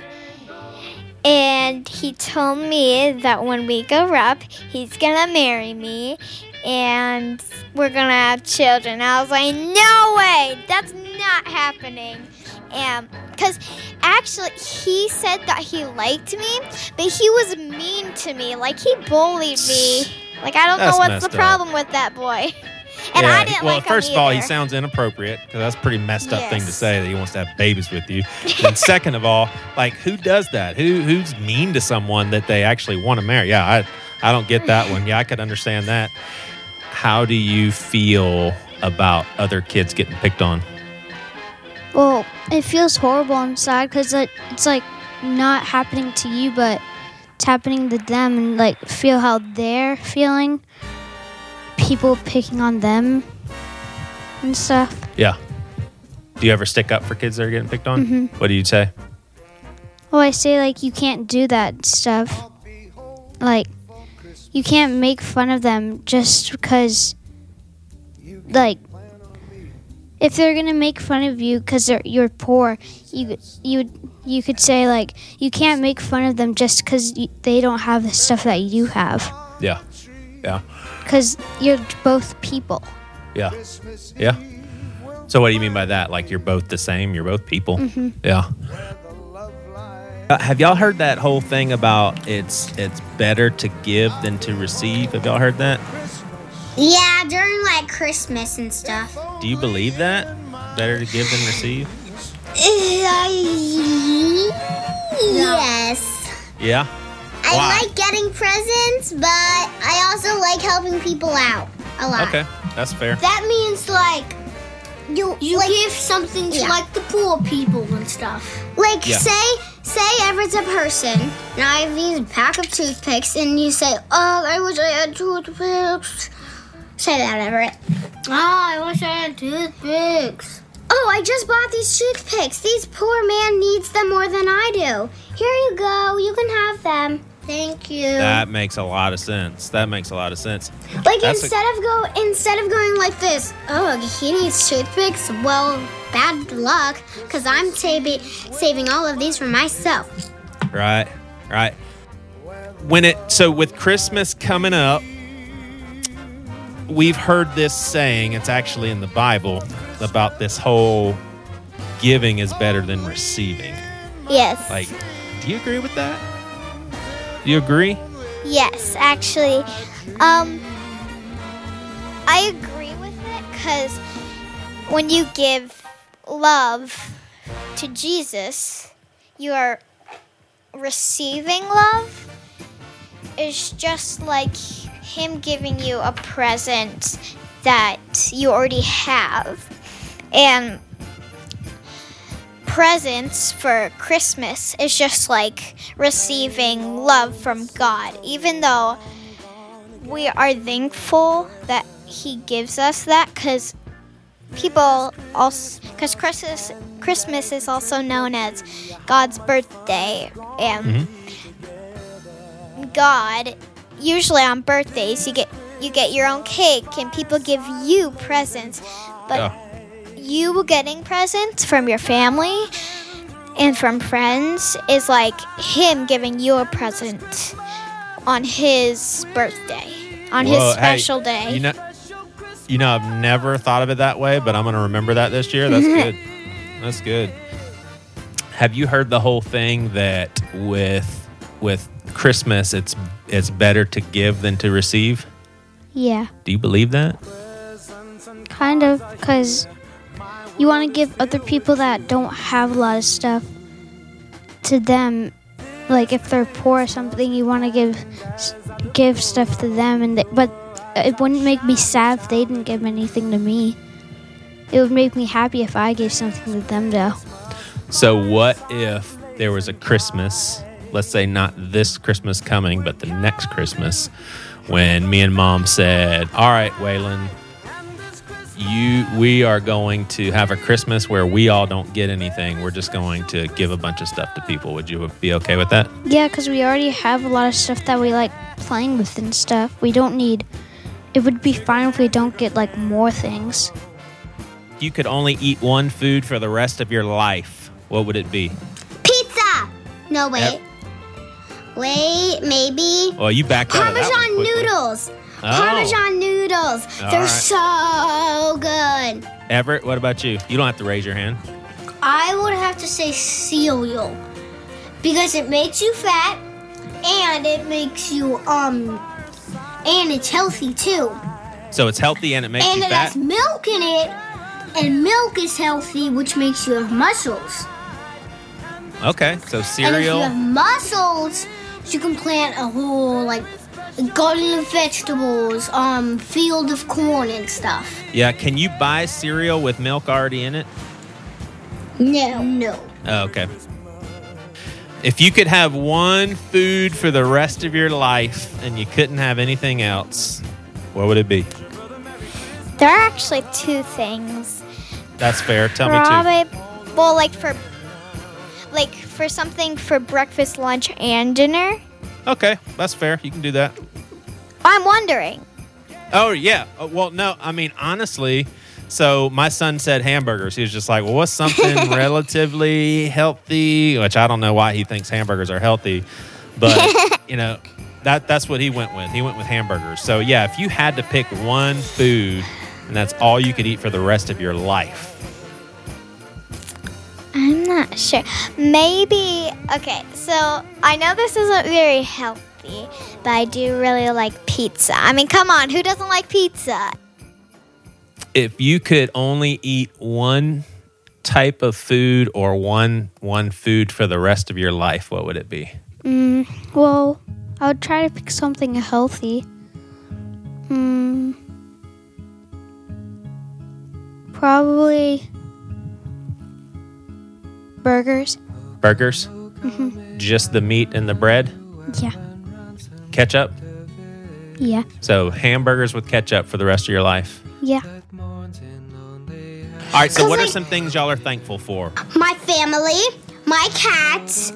And he told me that when we grow up, he's gonna marry me and we're gonna have children. I was like, no way, that's not happening. Um, and because actually, he said that he liked me, but he was mean to me. Like, he bullied me. Like, I don't
That's
know what's the
up.
problem with that boy. And
yeah,
I didn't
well,
like
first of all, he sounds inappropriate because that's a pretty messed up thing to say that he wants to have babies with you. and second of all, like who does that? Who who's mean to someone that they actually want to marry? Yeah, I I don't get that one. Yeah, I could understand that. How do you feel about other kids getting picked on?
Well, it feels horrible inside because it, it's like not happening to you, but it's happening to them, and like feel how they're feeling. People picking on them and stuff.
Yeah. Do you ever stick up for kids that are getting picked on?
Mhm.
What do you say?
Oh, I say like you can't do that stuff. Like you can't make fun of them just because, like, if they're gonna make fun of you because you're poor, you you you could say like you can't make fun of them just because they don't have the stuff that you have.
Yeah. Yeah.
Because you're both people.
Yeah. Yeah. So what do you mean by that? Like you're both the same? You're both people? Yeah. Uh, have y'all heard that whole thing about it's it's better to give than to receive? Have y'all heard that?
Yeah, during like Christmas and stuff.
Do you believe that? better to give than receive?
Yes.
Yeah.
I
Why?
like getting presents, but I also like helping people out a lot.
Okay, that's fair.
That means like
You,
you
like,
give something to
Yeah.
like the poor people and stuff.
like
Yeah.
say say Everett's a person. and I have these pack of toothpicks, and you say, "Oh, I wish I had toothpicks." Say that, Everett.
Ah, I wish I had toothpicks.
Oh, I just bought these toothpicks. These poor man needs them more than I do. Here you go. You can have them. Thank you.
That makes a lot of sense. That makes a lot of sense.
like
that's a-
instead of go instead of going like this. Oh, he needs toothpicks. Well, bad luck, cause I'm saving saving all of these for myself.
Right, right. When it so with Christmas coming up, we've heard this saying. It's actually in the Bible about this whole giving is better than receiving.
Yes.
Like, do you agree with that? You agree?
Yes, actually, um, I agree with it because when you give love to Jesus, you are receiving love. It's just like Him giving you a present that you already have. And presents for Christmas is just like receiving love from God, even though we are thankful that He gives us that because people also because Christmas Christmas is also known as God's birthday. And mm-hmm. God usually on birthdays you get you get your own cake and people give you presents. But
Yeah.
You getting presents from your family and from friends is like him giving you a present on his birthday, on his
Whoa, hey,
special day.
You know, you know, I've never thought of it that way, but I'm going to remember that this year. That's good. That's good. Have you heard the whole thing that with with Christmas, it's it's better to give than to receive?
Yeah,
Do you believe that?
kind of, because you want to give other people that don't have a lot of stuff to them. Like if they're poor or something, you want to give give stuff to them, and they, but it wouldn't make me sad if they didn't give anything to me. It would make me happy if I gave something to them though.
So, what if there was a Christmas, let's say not this Christmas coming, but the next Christmas, when me and mom said, All right, Waylon, you we are going to have a Christmas where we all don't get anything. We're just going to give a bunch of stuff to people. Would you be okay with that?
Yeah, because we already have a lot of stuff that we like playing with and stuff. We don't need. It would be fine if we don't get like more things.
You could only eat one food for the rest of your life. What would it be?
Pizza. No wait.
Yep.
Wait, maybe
Well, you backed out of
Parmesan
quickly.
noodles.
Oh.
Parmesan noodles.
All
They're
right.
so good.
Everett, what about you? You don't have to raise your hand.
I would have to say cereal because it makes you fat and it makes you um and it's healthy too.
So it's healthy and it makes
and
you
it
fat.
And it has milk in it, and milk is healthy, which makes you have muscles.
Okay, so cereal.
And if you have muscles, you can plant a whole like garden of vegetables, um, field of corn and stuff.
Yeah, can you buy cereal with milk already in it?
No, no.
Oh, okay. If you could have one food for the rest of your life and you couldn't have anything else, what would it be?
there are actually two things.
That's fair. Tell me two.
Probably, well, like for like for something for breakfast, lunch, and dinner.
Okay, that's fair. You can do that.
I'm wondering.
Oh yeah. Oh, well, no. I mean, honestly. So my son said hamburgers. He was just like, "Well, what's something relatively healthy?" Which I don't know why he thinks hamburgers are healthy, but you know, that that's what he went with. He went with hamburgers. So yeah, if you had to pick one food and that's all you could eat for the rest of your life,
I'm not sure. Maybe okay. So I know this isn't very healthy, but I do really like pizza. I mean, come on, who doesn't like pizza?
If you could only eat one type of food or one one food for the rest of your life, what would it be?
Mm, well, I would try to pick something healthy. Hmm. Probably burgers.
Burgers? Mhm. Just the meat and the bread?
Yeah.
Ketchup?
Yeah.
So hamburgers with ketchup for the rest of your life.
Yeah.
All right, so what are some things y'all are thankful for?
My family, my cats,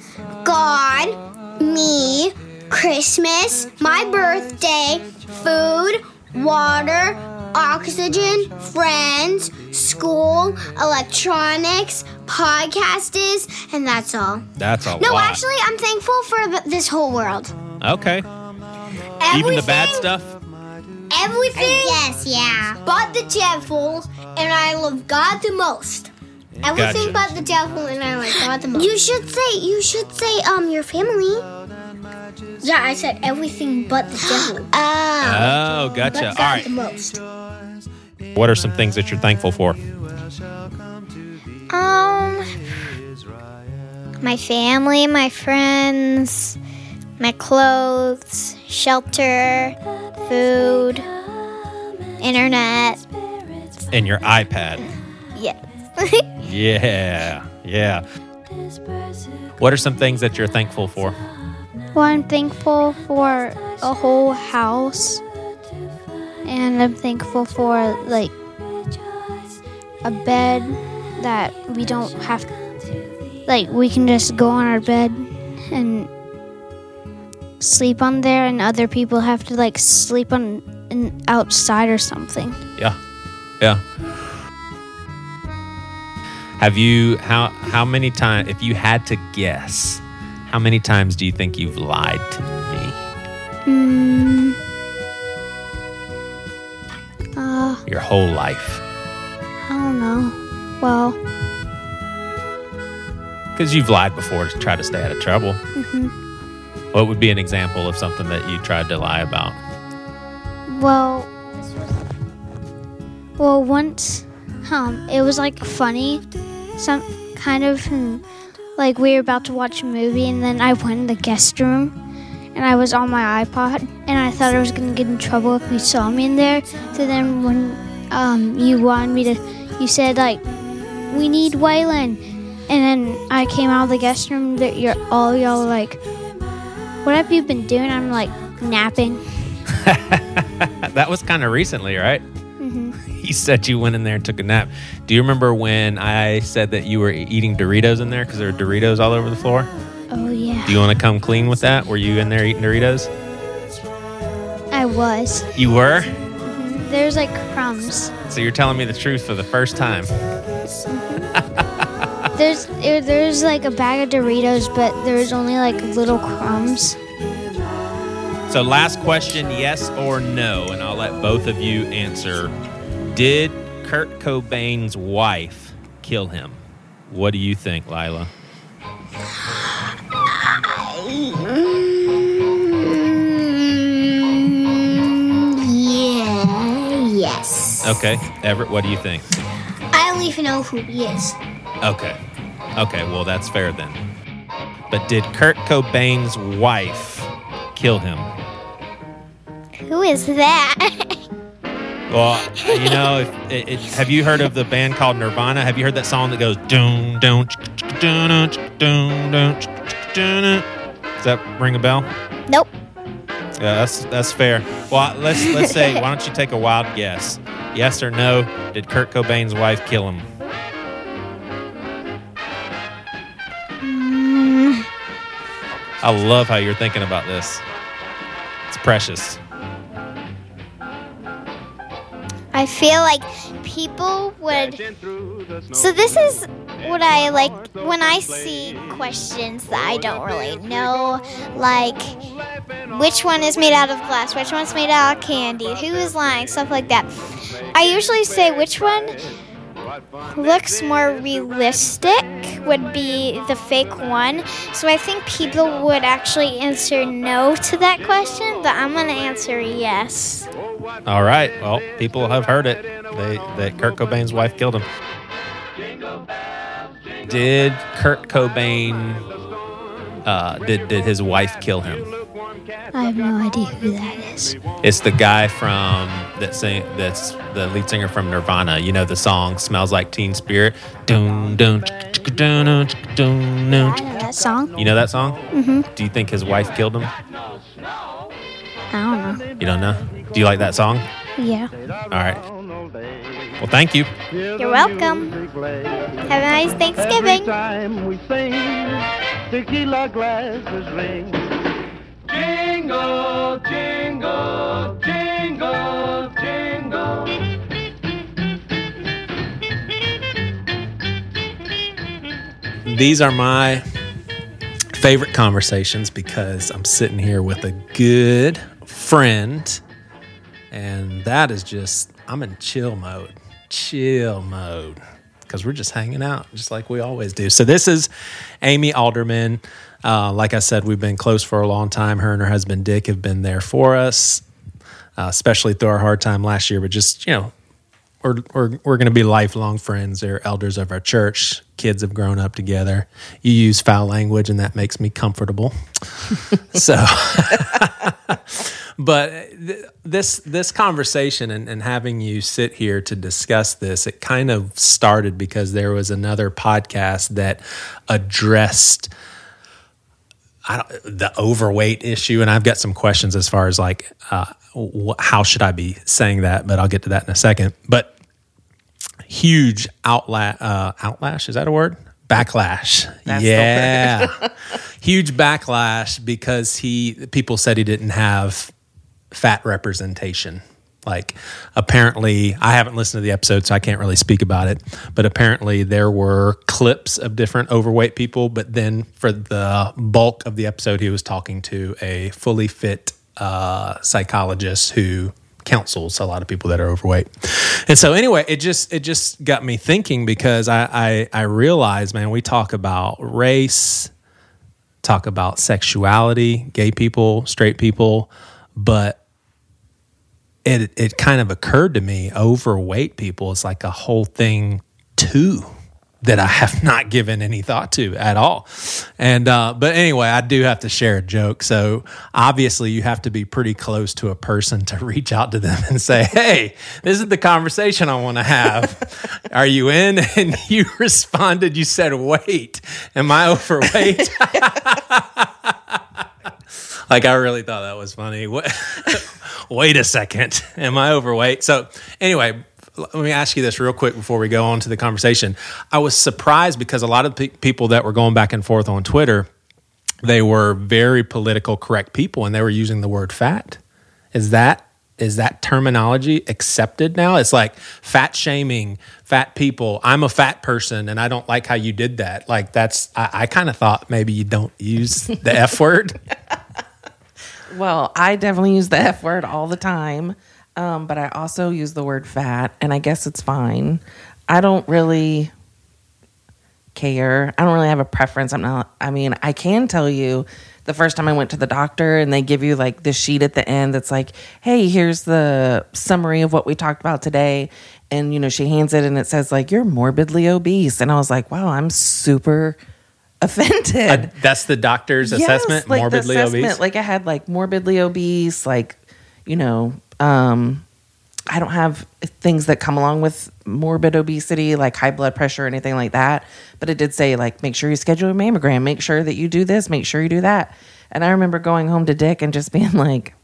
God, me, Christmas, my birthday, food, water, oxygen, friends, school, electronics, podcasters, and that's all.
That's all.
No,
lot.
actually, I'm thankful for this whole world.
Okay.
Everything,
Even the bad stuff?
Everything. yes, yeah. But the devil, and I love God the most. Everything
Gotcha.
but the devil, and I like God the most. You should say. You should say. Um, your family. Yeah, I said everything but the devil. oh.
Oh, gotcha. All right.
the most.
What are some things that you're thankful for?
Um, my family, my friends, my clothes, shelter, food, internet.
And your iPad.
Yes.
Yeah. Yeah. What are some things that you're thankful for?
Well, I'm thankful for a whole house. And I'm thankful for, like, a bed that we don't have. Like, we can just go on our bed and sleep on there, and other people have to, like, sleep on in, outside or something.
Yeah. Yeah. Have you how how many times if you had to guess, how many times do you think you've lied to me?
Mm.
Your whole life.
I don't know. Well,
Because you've lied before to try to stay out of trouble.
hmm
What would be an example of something that you tried to lie about?
Well, well, once, um, it was like funny, some kind of, hmm, like we were about to watch a movie, and then I went in the guest room, and I was on my iPod, and I thought I was gonna get in trouble if you saw me in there. So then when, um, you wanted me to, you said like, we need Waylon, and then I came out of the guest room. That you're all y'all like, what have you been doing? I'm like napping.
that was kind of recently, right?
hmm
You said you went in there and took a nap. Do you remember when I said that you were eating Doritos in there because there were Doritos all over the floor?
Oh yeah.
Do you want to come clean with that? Were you in there eating Doritos?
I was.
You were? Mm-hmm.
There's like crumbs.
So you're telling me the truth for the first time.
There's there- there's like a bag of Doritos, but there's only like little crumbs.
So, last question yes or no, and I'll let both of you answer. Did Kurt Cobain's wife kill him? What do you think, Lila?
Mm, yeah. Yes.
Okay, Everett, what do you think?
I don't even know who he is.
Okay. Okay, well, that's fair then. But did Kurt Cobain's wife kill him?
Who is that?
Well, you know, if, it, it, have you heard of the band called Nirvana? Have you heard that song that goes doon don't, doon doon doon doon doon? Does that ring a bell?
nope.
Yeah, that's that's fair. Well, let's let's say, why don't you take a wild guess? Yes or no? Did Kurt Cobain's wife kill him?
Mm,
I love how you're thinking about this. It's precious.
I feel like people would. So this is what I like when I see questions that I don't really know, like which one is made out of glass, which one's made out of candy, who is lying, stuff like that. I usually say which one looks more realistic would be the fake one. So I think people would actually answer no to that question, but I'm gonna answer yes.
All right. Well, people have heard it. They that Kurt Cobain's wife killed him. Did Kurt Cobain? Uh, did did his wife kill him?
I have no idea who that is.
It's the guy from that sing. That's the lead singer from Nirvana. You know the song "Smells Like Teen Spirit." Dun dun dun.
I know that song.
You know that song?
Mm-hmm.
Do you think his wife killed him?
I don't know.
You don't know. Do you like that song?
Yeah.
All right. Well, thank you.
You're welcome. Have a nice Thanksgiving.
time we sing, tequila glasses ring. Jingle, jingle, jingle, jingle.
These are my favorite conversations because I'm sitting here with a good friend, and that is just, I'm in chill mode. Chill mode. Because we're just hanging out, just like we always do. So, this is Amy Alderman. Uh, like I said, we've been close for a long time. Her and her husband Dick have been there for us, uh, especially through our hard time last year. But just, you know, we're we're, we're going to be lifelong friends. They're elders of our church. Kids have grown up together. You use foul language, and that makes me comfortable. so, but th- this this conversation and, and having you sit here to discuss this, it kind of started because there was another podcast that addressed. I don't, the overweight issue, and I've got some questions as far as like uh, wh- how should I be saying that, but I'll get to that in a second. But huge outla- uh, outlash is that a word? Backlash,
That's
yeah, huge backlash because he people said he didn't have fat representation. Like, apparently, I haven't listened to the episode, so I can't really speak about it. But apparently, there were clips of different overweight people. But then, for the bulk of the episode, he was talking to a fully fit uh, psychologist who counsels a lot of people that are overweight. And so, anyway, it just it just got me thinking because I I, I realized, man, we talk about race, talk about sexuality, gay people, straight people, but it it kind of occurred to me overweight people is like a whole thing too that I have not given any thought to at all. And uh, but anyway, I do have to share a joke. So obviously, you have to be pretty close to a person to reach out to them and say, "Hey, this is the conversation I want to have. Are you in?" And you responded, you said, "Wait, am I overweight?" Like I really thought that was funny. Wait a second, am I overweight? So anyway, let me ask you this real quick before we go on to the conversation. I was surprised because a lot of pe- people that were going back and forth on Twitter, they were very political correct people, and they were using the word fat. Is that is that terminology accepted now? It's like fat shaming fat people. I'm a fat person, and I don't like how you did that. Like that's I, I kind of thought maybe you don't use the f word.
Well, I definitely use the F word all the time, um, but I also use the word fat, and I guess it's fine. I don't really care. I don't really have a preference. I'm not, I mean, I can tell you the first time I went to the doctor and they give you like the sheet at the end that's like, hey, here's the summary of what we talked about today. And, you know, she hands it and it says, like, you're morbidly obese. And I was like, wow, I'm super offended.
Uh, that's the doctor's
Yes,
assessment.
like the
morbidly
assessment,
obese.
Like I had like morbidly obese, like you know, um, I don't have things that come along with morbid obesity, like high blood pressure or anything like that. But it did say like make sure you schedule a mammogram, make sure that you do this, make sure you do that. And I remember going home to Dick and just being like,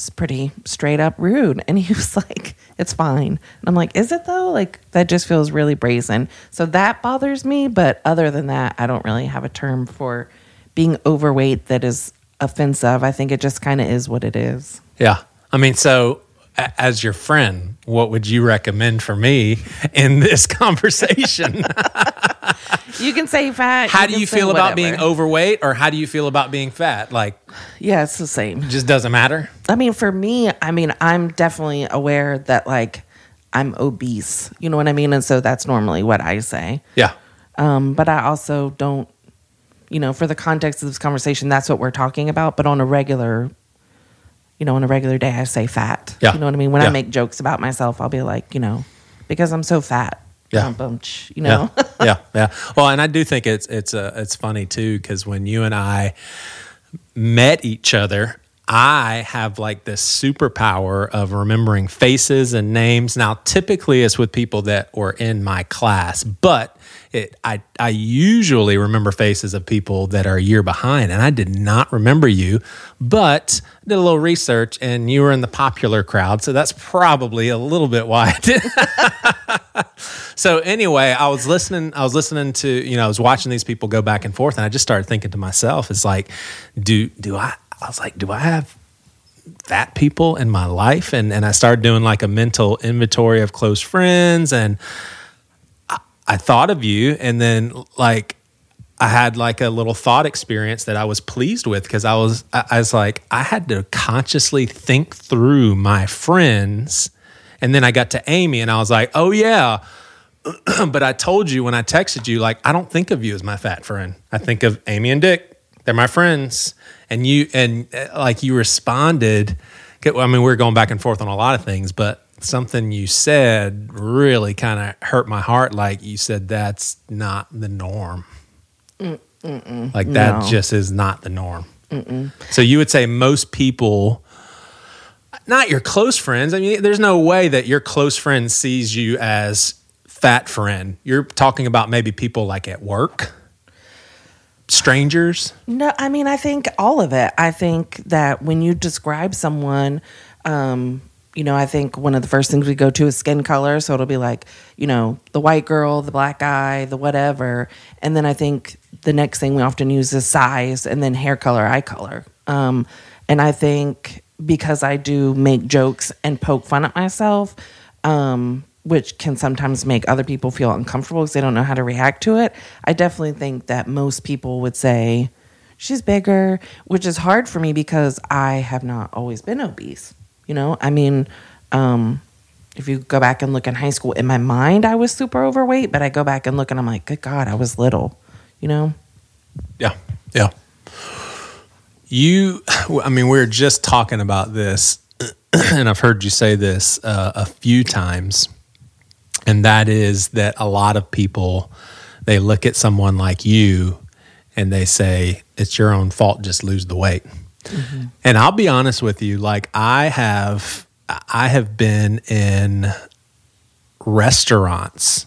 "It's pretty straight up rude," and he was like, "It's fine." And I'm like, "Is it though?" Like that just feels really brazen. So that bothers me. But other than that, I don't really have a term for being overweight that is offensive. I think it just kind of is what it is.
Yeah. I mean, so a- as your friend, what would you recommend for me in this conversation?
You can say fat.
how do you feel about
whatever.
being overweight or how do you feel about being fat? Like,
Yeah, it's the same.
it just doesn't matter.
I mean, for me, I mean, I'm definitely aware that like I'm obese. You know what I mean? And so that's normally what I say.
Yeah.
Um, but I also don't, you know, for the context of this conversation, that's what we're talking about. But on a regular, you know, on a regular day, I say fat.
Yeah.
You know what I mean? When
Yeah.
I make jokes about myself, I'll be like, you know, because I'm so fat.
Yeah.
Bum, you know?
Yeah, yeah, yeah. Well, and I do think it's it's uh, it's funny too because when you and I met each other, I have like this superpower of remembering faces and names. Now, typically, it's with people that were in my class, but it I I usually remember faces of people that are a year behind, and I did not remember you, but I did a little research, and you were in the popular crowd, so that's probably a little bit why I did. So anyway, I was listening. I was listening to you know I was watching these people go back and forth, and I just started thinking to myself, it's like, do do I? I was like, do I have fat people in my life? And and I started doing like a mental inventory of close friends, and I, I thought of you, and then like. I had like a little thought experience that I was pleased with because I was I, I was like I had to consciously think through my friends, and then I got to Amy and I was like, oh yeah, but I told you when I texted you, like, I don't think of you as my fat friend. I think of Amy and Dick. They're my friends. And you, and uh, like, you responded. I mean, we're going back and forth on a lot of things, but something you said really kind of hurt my heart. Like, you said, that's not the norm. Like, that
No.
just is not the norm. So you would say most people not your close friends. I mean, there's no way that your close friend sees you as fat friend. You're talking about maybe people like at work, strangers.
No, I mean, I think all of it. I think that when you describe someone, um, you know, I think one of the first things we go to is skin color. So it'll be like, you know, the white girl, the black guy, the whatever. And then I think the next thing we often use is size and then hair color, eye color. Um, and I think because I do make jokes and poke fun at myself, um, which can sometimes make other people feel uncomfortable because they don't know how to react to it. I definitely think that most people would say, she's bigger, which is hard for me because I have not always been obese. You know, I mean, um, if you go back and look in high school, in my mind, I was super overweight, but I go back and look and I'm like, good God, I was little, you know?
Yeah. Yeah. You, I mean, we were just talking about this, and I've heard you say this uh, a few times, and that is that a lot of people they look at someone like you and they say it's your own fault just lose the weight. Mm-hmm. And i'll be honest with you like i have i have been in restaurants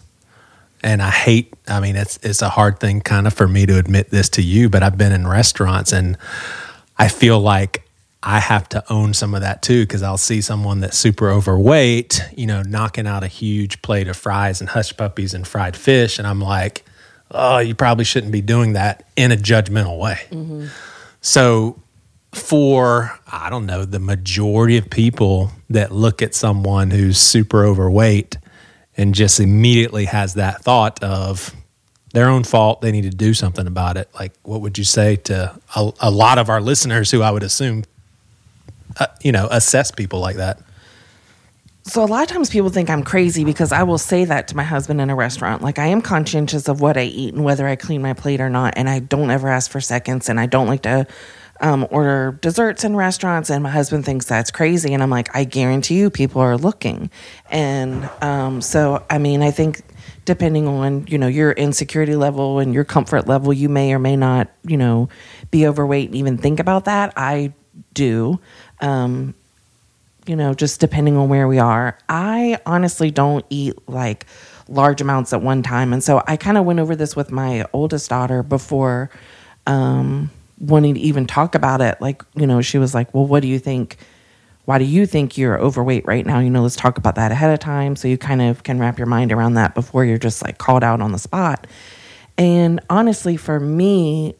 and I hate I mean it's it's a hard thing kind of for me to admit this to you but I've been in restaurants and I feel like I have to own some of that too cuz I'll see someone that's super overweight, you know, knocking out a huge plate of fries and hush puppies and fried fish and I'm like, "Oh, you probably shouldn't be doing that in a judgmental way." Mm-hmm. So for I don't know the majority of people that look at someone who's super overweight and just immediately has that thought of their own fault, they need to do something about it. Like, what would you say to a, a lot of our listeners who I would assume, uh, you know, assess people like that?
So a lot of times people think I'm crazy because I will say that to my husband in a restaurant. Like I am conscientious of what I eat and whether I clean my plate or not, and I don't ever ask for seconds, and I don't like to um, order desserts in restaurants. And my husband thinks that's crazy, and I'm like, I guarantee you, people are looking. And um, so, I mean, I think depending on you know your insecurity level and your comfort level, you may or may not you know be overweight and even think about that. I do. Um, you know, just depending on where we are. I honestly don't eat like large amounts at one time. And so I kind of went over this with my oldest daughter before um, wanting to even talk about it. Like, you know, she was like, well, what do you think? Why do you think you're overweight right now? You know, let's talk about that ahead of time so you kind of can wrap your mind around that before you're just like called out on the spot. And honestly, for me,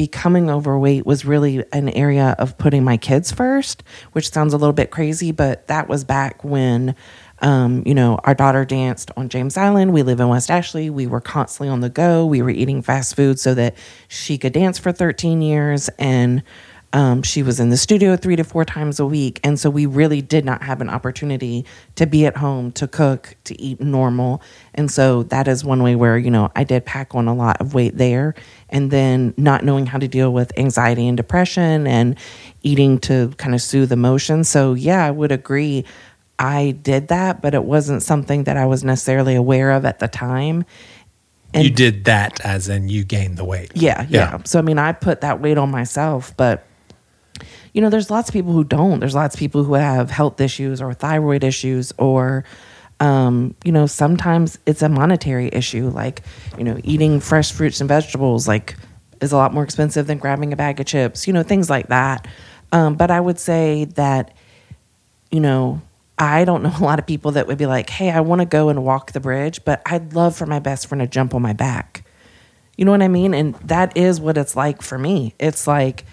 becoming overweight was really an area of putting my kids first, which sounds a little bit crazy, but that was back when, um, you know, our daughter danced on James Island. We live in West Ashley. We were constantly on the go. We were eating fast food so that she could dance for 13 years. And Um, she was in the studio three to four times a week. And so we really did not have an opportunity to be at home, to cook, to eat normal. And so that is one way where, you know, I did pack on a lot of weight there. And then not knowing how to deal with anxiety and depression and eating to kind of soothe emotions. So, yeah, I would agree. I did that, but it wasn't something that I was necessarily aware of at the time. And
you did that as in you gained the weight.
yeah, yeah, So I mean, I put that weight on myself, but you know, there's lots of people who don't. There's lots of people who have health issues or thyroid issues or um, you know, sometimes it's a monetary issue like, you know, eating fresh fruits and vegetables like is a lot more expensive than grabbing a bag of chips, you know, things like that. Um, but I would say that you know, I don't know a lot of people that would be like, hey, I want to go and walk the bridge, but I'd love for my best friend to jump on my back. You know what I mean? And that is what it's like for me. It's like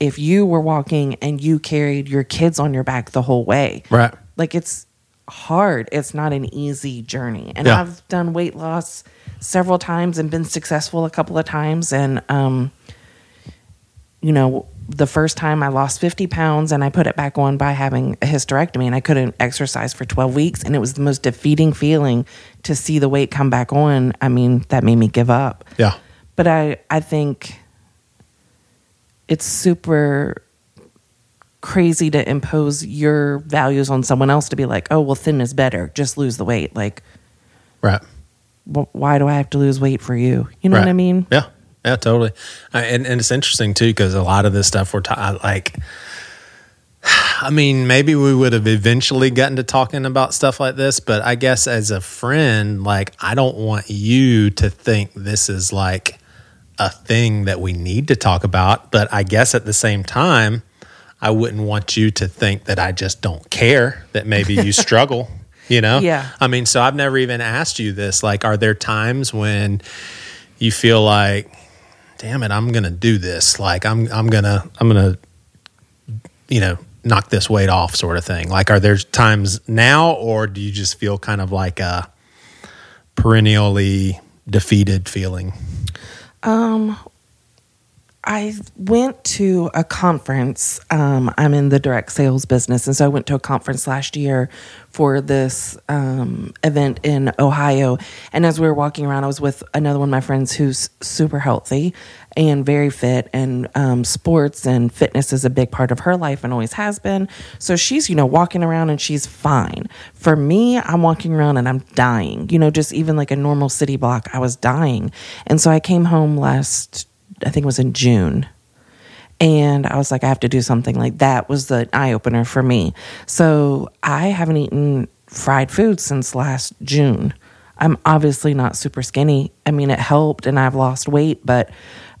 if you were walking and you carried your kids on your back the whole way.
Right.
Like it's hard. It's not an easy journey. And
Yeah.
I've done weight loss several times and been successful a couple of times. And, um, you know, the first time I lost 50 pounds and I put it back on by having a hysterectomy and I couldn't exercise for 12 weeks. And it was the most defeating feeling to see the weight come back on. I mean, that made me give up.
Yeah.
But I, I think it's super crazy to impose your values on someone else to be like, oh, well, thin is better. Just lose the weight. Like,
Right.
wh- why do I have to lose weight for you? You know what I mean?
Yeah, yeah, totally. Uh, and and it's interesting too because a lot of this stuff we're ta- like. I mean, maybe we would have eventually gotten to talking about stuff like this, but I guess as a friend, like I don't want you to think this is like a thing that we need to talk about. But I guess at the same time, I wouldn't want you to think that I just don't care that maybe you struggle. You know?
Yeah.
I mean, so I've never even asked you this. Like, are there times when you feel like, damn it, I'm gonna do this. Like I'm I'm gonna I'm gonna you know, knock this weight off sort of thing. Like are there times now or do you just feel kind of like a perennially defeated feeling?
Um, I went to a conference. Um, I'm in the direct sales business. And so I went to a conference last year for this um, event in Ohio. And as we were walking around, I was with another one of my friends who's super healthy and very fit. And um, sports and fitness is a big part of her life and always has been. So she's, you know, walking around and she's fine. For me, I'm walking around and I'm dying. You know, just even like a normal city block, I was dying. And so I came home last I think it was in June. And I was like, I have to do something like that was the eye opener for me. So I haven't eaten fried food since last June. I'm obviously not super skinny. I mean, it helped and I've lost weight, but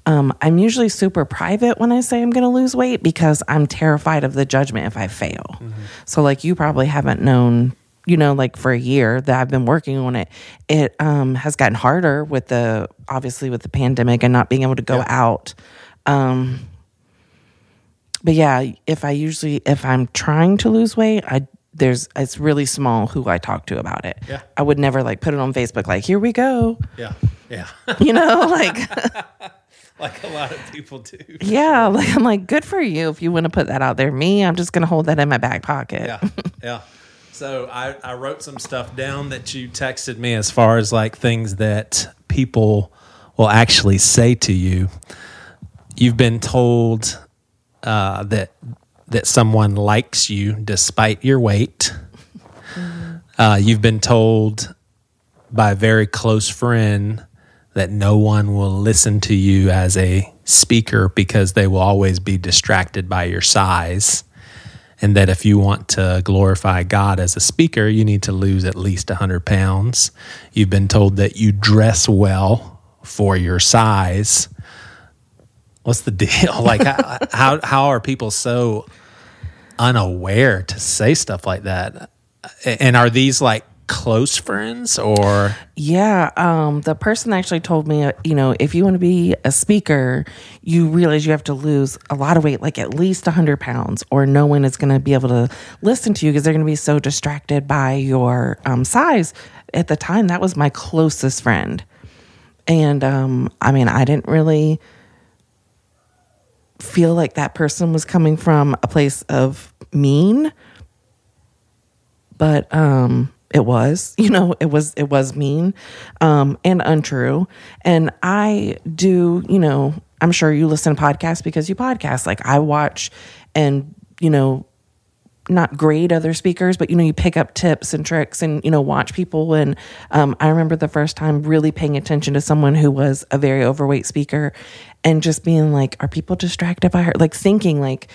um, I'm usually super private when I say I'm going to lose weight because I'm terrified of the judgment if I fail. So, like, you probably haven't known you know, like for a year that I've been working on it, it um, has gotten harder with the obviously with the pandemic and not being able to go out. Um, but yeah, if I usually if I'm trying to lose weight, I there's it's really small who I talk to about it.
Yeah.
I would never like put it on Facebook like here we go,
Yeah. Yeah.
you know, like
like a lot of people do.
yeah, like I'm like good for you if you want to put that out there. Me, I'm just gonna hold that in my back pocket.
Yeah. Yeah. So I, I wrote some stuff down that you texted me as far as like things that people will actually say to you. You've been told uh, that that someone likes you despite your weight. Uh, you've been told by a very close friend that no one will listen to you as a speaker because they will always be distracted by your size and that if you want to glorify God as a speaker, you need to lose at least 100 pounds. You've been told that you dress well for your size. What's the deal? Like, how, how, how are people so unaware to say stuff like that? And are these like close friends or?
Yeah, um, the person actually told me, uh, you know, if you want to be a speaker, you realize you have to lose a lot of weight, like at least 100 pounds, or no one is going to be able to listen to you because they're going to be so distracted by your um, size. At the time, that was my closest friend. And um, I mean, I didn't really feel like that person was coming from a place of mean but um it was you know it was it was mean um and untrue and i do you know i'm sure you listen to podcasts because you podcast like i watch and you know not grade other speakers, but you know, you pick up tips and tricks and you know, watch people. And um, I remember the first time really paying attention to someone who was a very overweight speaker, and just being like, "Are people distracted by her?" Like thinking like.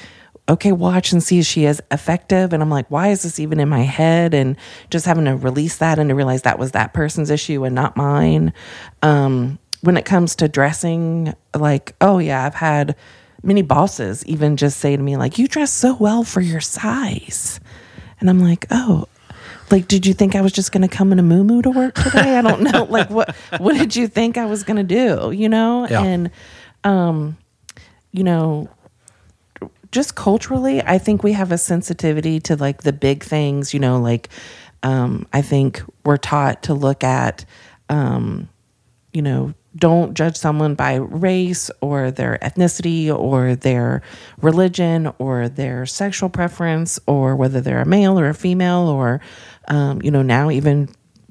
Okay, watch and see if she is effective. And I'm like, why is this even in my head? And just having to release that and to realize that was that person's issue and not mine. Um, when it comes to dressing, like, oh yeah, I've had many bosses even just say to me like you dress so well for your size and i'm like oh like did you think i was just going to come in a moo to work today i don't know like what what did you think i was going to do you know
Yeah.
and um you know just culturally i think we have a sensitivity to like the big things you know like um i think we're taught to look at um you know, don't judge someone by race or their ethnicity or their religion or their sexual preference or whether they're a male or a female or, um, you know, now even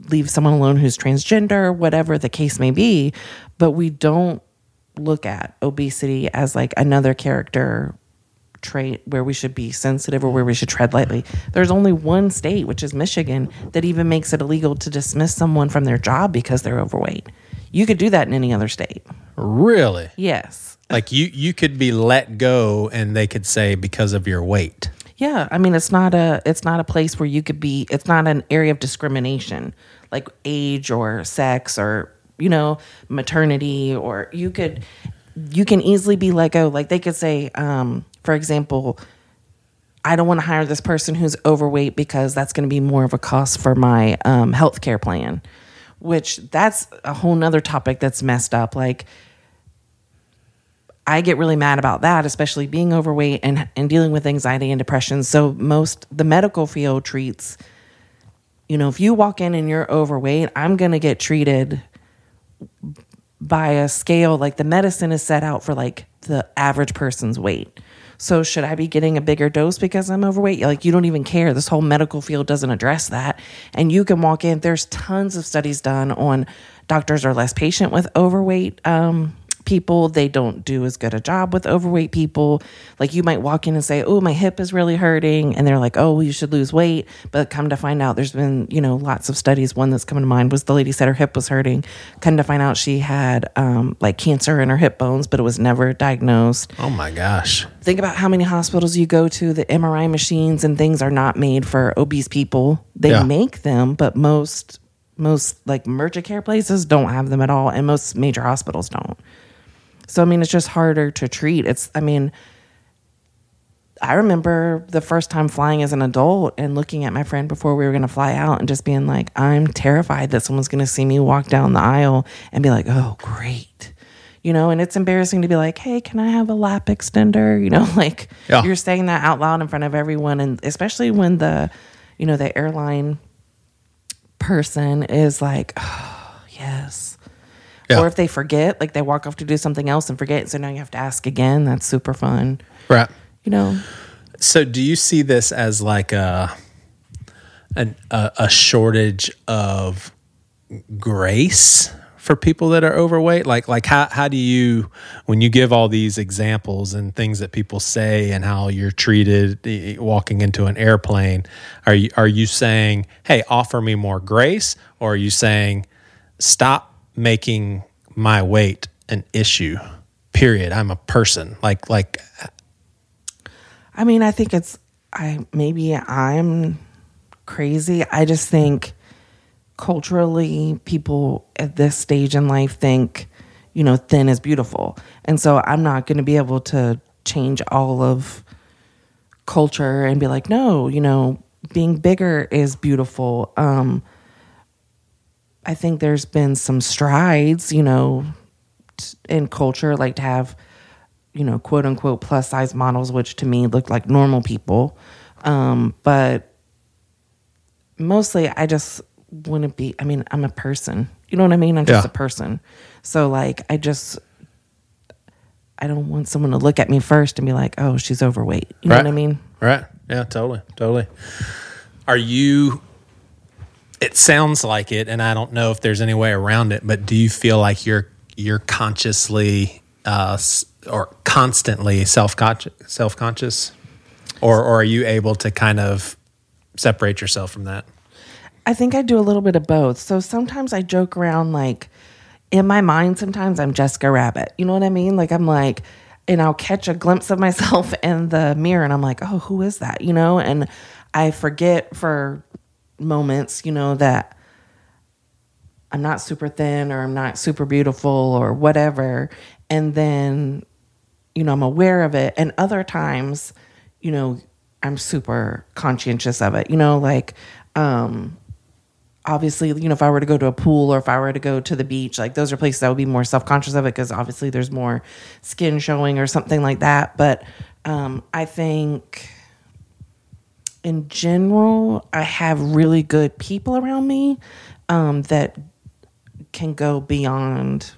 leave someone alone who's transgender, whatever the case may be. But we don't look at obesity as like another character trait where we should be sensitive or where we should tread lightly. There's only one state, which is Michigan, that even makes it illegal to dismiss someone from their job because they're overweight. You could do that in any other state.
Really?
Yes.
Like you you could be let go and they could say because of your weight.
Yeah, I mean it's not a it's not a place where you could be it's not an area of discrimination like age or sex or you know maternity or you could you can easily be let go like they could say um for example I don't want to hire this person who's overweight because that's going to be more of a cost for my um, health care plan, which that's a whole nother topic that's messed up. Like, I get really mad about that, especially being overweight and, and dealing with anxiety and depression. So, most the medical field treats, you know, if you walk in and you're overweight, I'm going to get treated by a scale like the medicine is set out for like the average person's weight. So should I be getting a bigger dose because I'm overweight? Like you don't even care. This whole medical field doesn't address that. And you can walk in. There's tons of studies done on doctors are less patient with overweight um, people. They don't do as good a job with overweight people. Like you might walk in and say, "Oh, my hip is really hurting," and they're like, "Oh, well, you should lose weight." But come to find out, there's been you know lots of studies. One that's coming to mind was the lady said her hip was hurting. Come to find out, she had um, like cancer in her hip bones, but it was never diagnosed
Oh my gosh.
think about how many hospitals you go to the mri machines and things are not made for obese people they
Yeah.
make them but most most like urgent care places don't have them at all and most major hospitals don't so i mean it's just harder to treat it's i mean i remember the first time flying as an adult and looking at my friend before we were going to fly out and just being like i'm terrified that someone's going to see me walk down the aisle and be like oh great you know, and it's embarrassing to be like, hey, can I have a lap extender? You know, like
Yeah.
you're saying that out loud in front of everyone. And especially when the, you know, the airline person is like, oh, yes.
Yeah.
Or if they forget, like they walk off to do something else and forget. So now you have to ask again. That's super fun.
Right.
You know,
So, do you see this as like a an, a, a shortage of grace for people that are overweight? Like, like how how do you when you give all these examples and things that people say and how you're treated eh, walking into an airplane? Are you are you saying, "Hey, offer me more grace," or are you saying, "Stop making my weight an issue"? Period. I'm a person. Like like
I mean, I think it's I maybe I'm crazy. I just think culturally people at this stage in life think, you know, thin is beautiful. And so I'm not going to be able to change all of culture and be like, no, you know, being bigger is beautiful. Um I think there's been some strides, you know, in culture like to have you know, quote unquote plus size models, which to me look like normal people. Um, but mostly I just wouldn't be, I mean, I'm a person. You know what I mean? I'm just
Yeah.
a person. So, like, I just, I don't want someone to look at me first and be like, "Oh, she's overweight." You know what I mean?
Right. Yeah, totally. Totally. Are you it sounds like it and I don't know if there's any way around it, but do you feel like you're you're consciously uh or constantly self-conscious self-conscious or or are you able to kind of separate yourself from that?
I think I do a little bit of both. So sometimes I joke around like in my mind sometimes I'm Jessica Rabbit. You know what I mean? Like I'm like and I'll catch a glimpse of myself in the mirror and I'm like, "Oh, who is that?" You know, and I forget for moments, you know, that I'm not super thin or I'm not super beautiful or whatever. And then, you know, I'm aware of it. And other times, you know, I'm super conscientious of it. You know, like, um, obviously, you know, if I were to go to a pool or if I were to go to the beach, like those are places I would be more self conscious of it because obviously there's more skin showing or something like that. But um, I think in general, I have really good people around me um, that can go beyond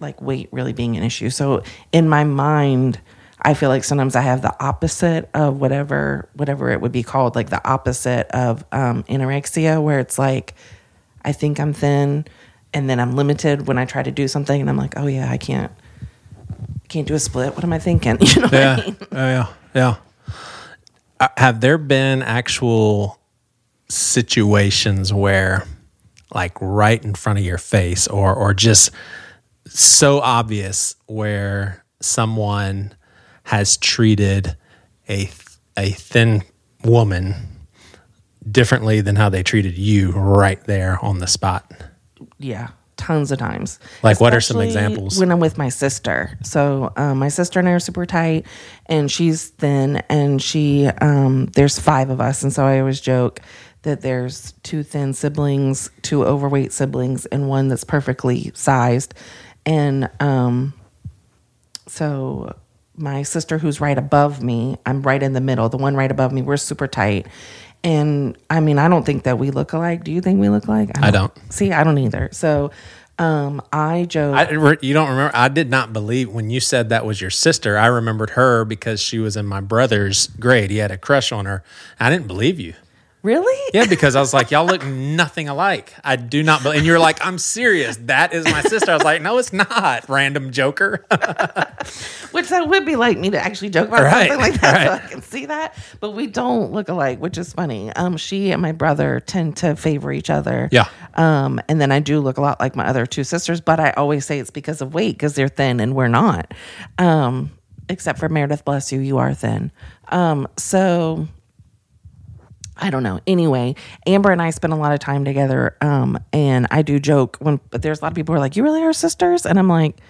like weight really being an issue. So in my mind, I feel like sometimes I have the opposite of whatever whatever it would be called, like the opposite of um, anorexia, where it's like I think I'm thin, and then I'm limited when I try to do something, and I'm like, oh yeah, I can't can't do a split. What am I thinking? You know what I
Yeah.
mean?
Oh, yeah. Yeah. Uh, have there been actual situations where, like, right in front of your face, or or just so obvious, where someone has treated a a thin woman differently than how they treated you right there on the spot?
yeah tons of times.
Like, what are some
Especially
examples?
when i'm with my sister. So um, my sister and i are super tight and she's thin and she um, there's five of us and so i always joke that there's two thin siblings two overweight siblings and one that's perfectly sized. And um, so my sister who's right above me i'm right in the middle. The one right above me we're super tight and i mean i don't think that we look alike do you think we look alike
I don't.
see i don't either so um i joke
I, you don't remember? I did not believe when you said that was your sister. I remembered her because she was in my brother's grade. He had a crush on her. I didn't believe you.
Really
Yeah, because I was like, y'all look nothing alike. I do not believe. And you're like, I'm serious. That is my sister. I was like, no, it's not. Random joker.
which that would be like me to actually joke about
Right,
something like that so i can see that but we don't look alike which is funny um she and my brother tend to favor each other
Yeah.
um and then i do look a lot like my other two sisters but i always say it's because of weight because they're thin and we're not um except for meredith bless you you are thin um so I don't know. Anyway, Amber and I spend a lot of time together. Um, and I do joke when, but there's a lot of people who are like, "You really are sisters?" And I'm like,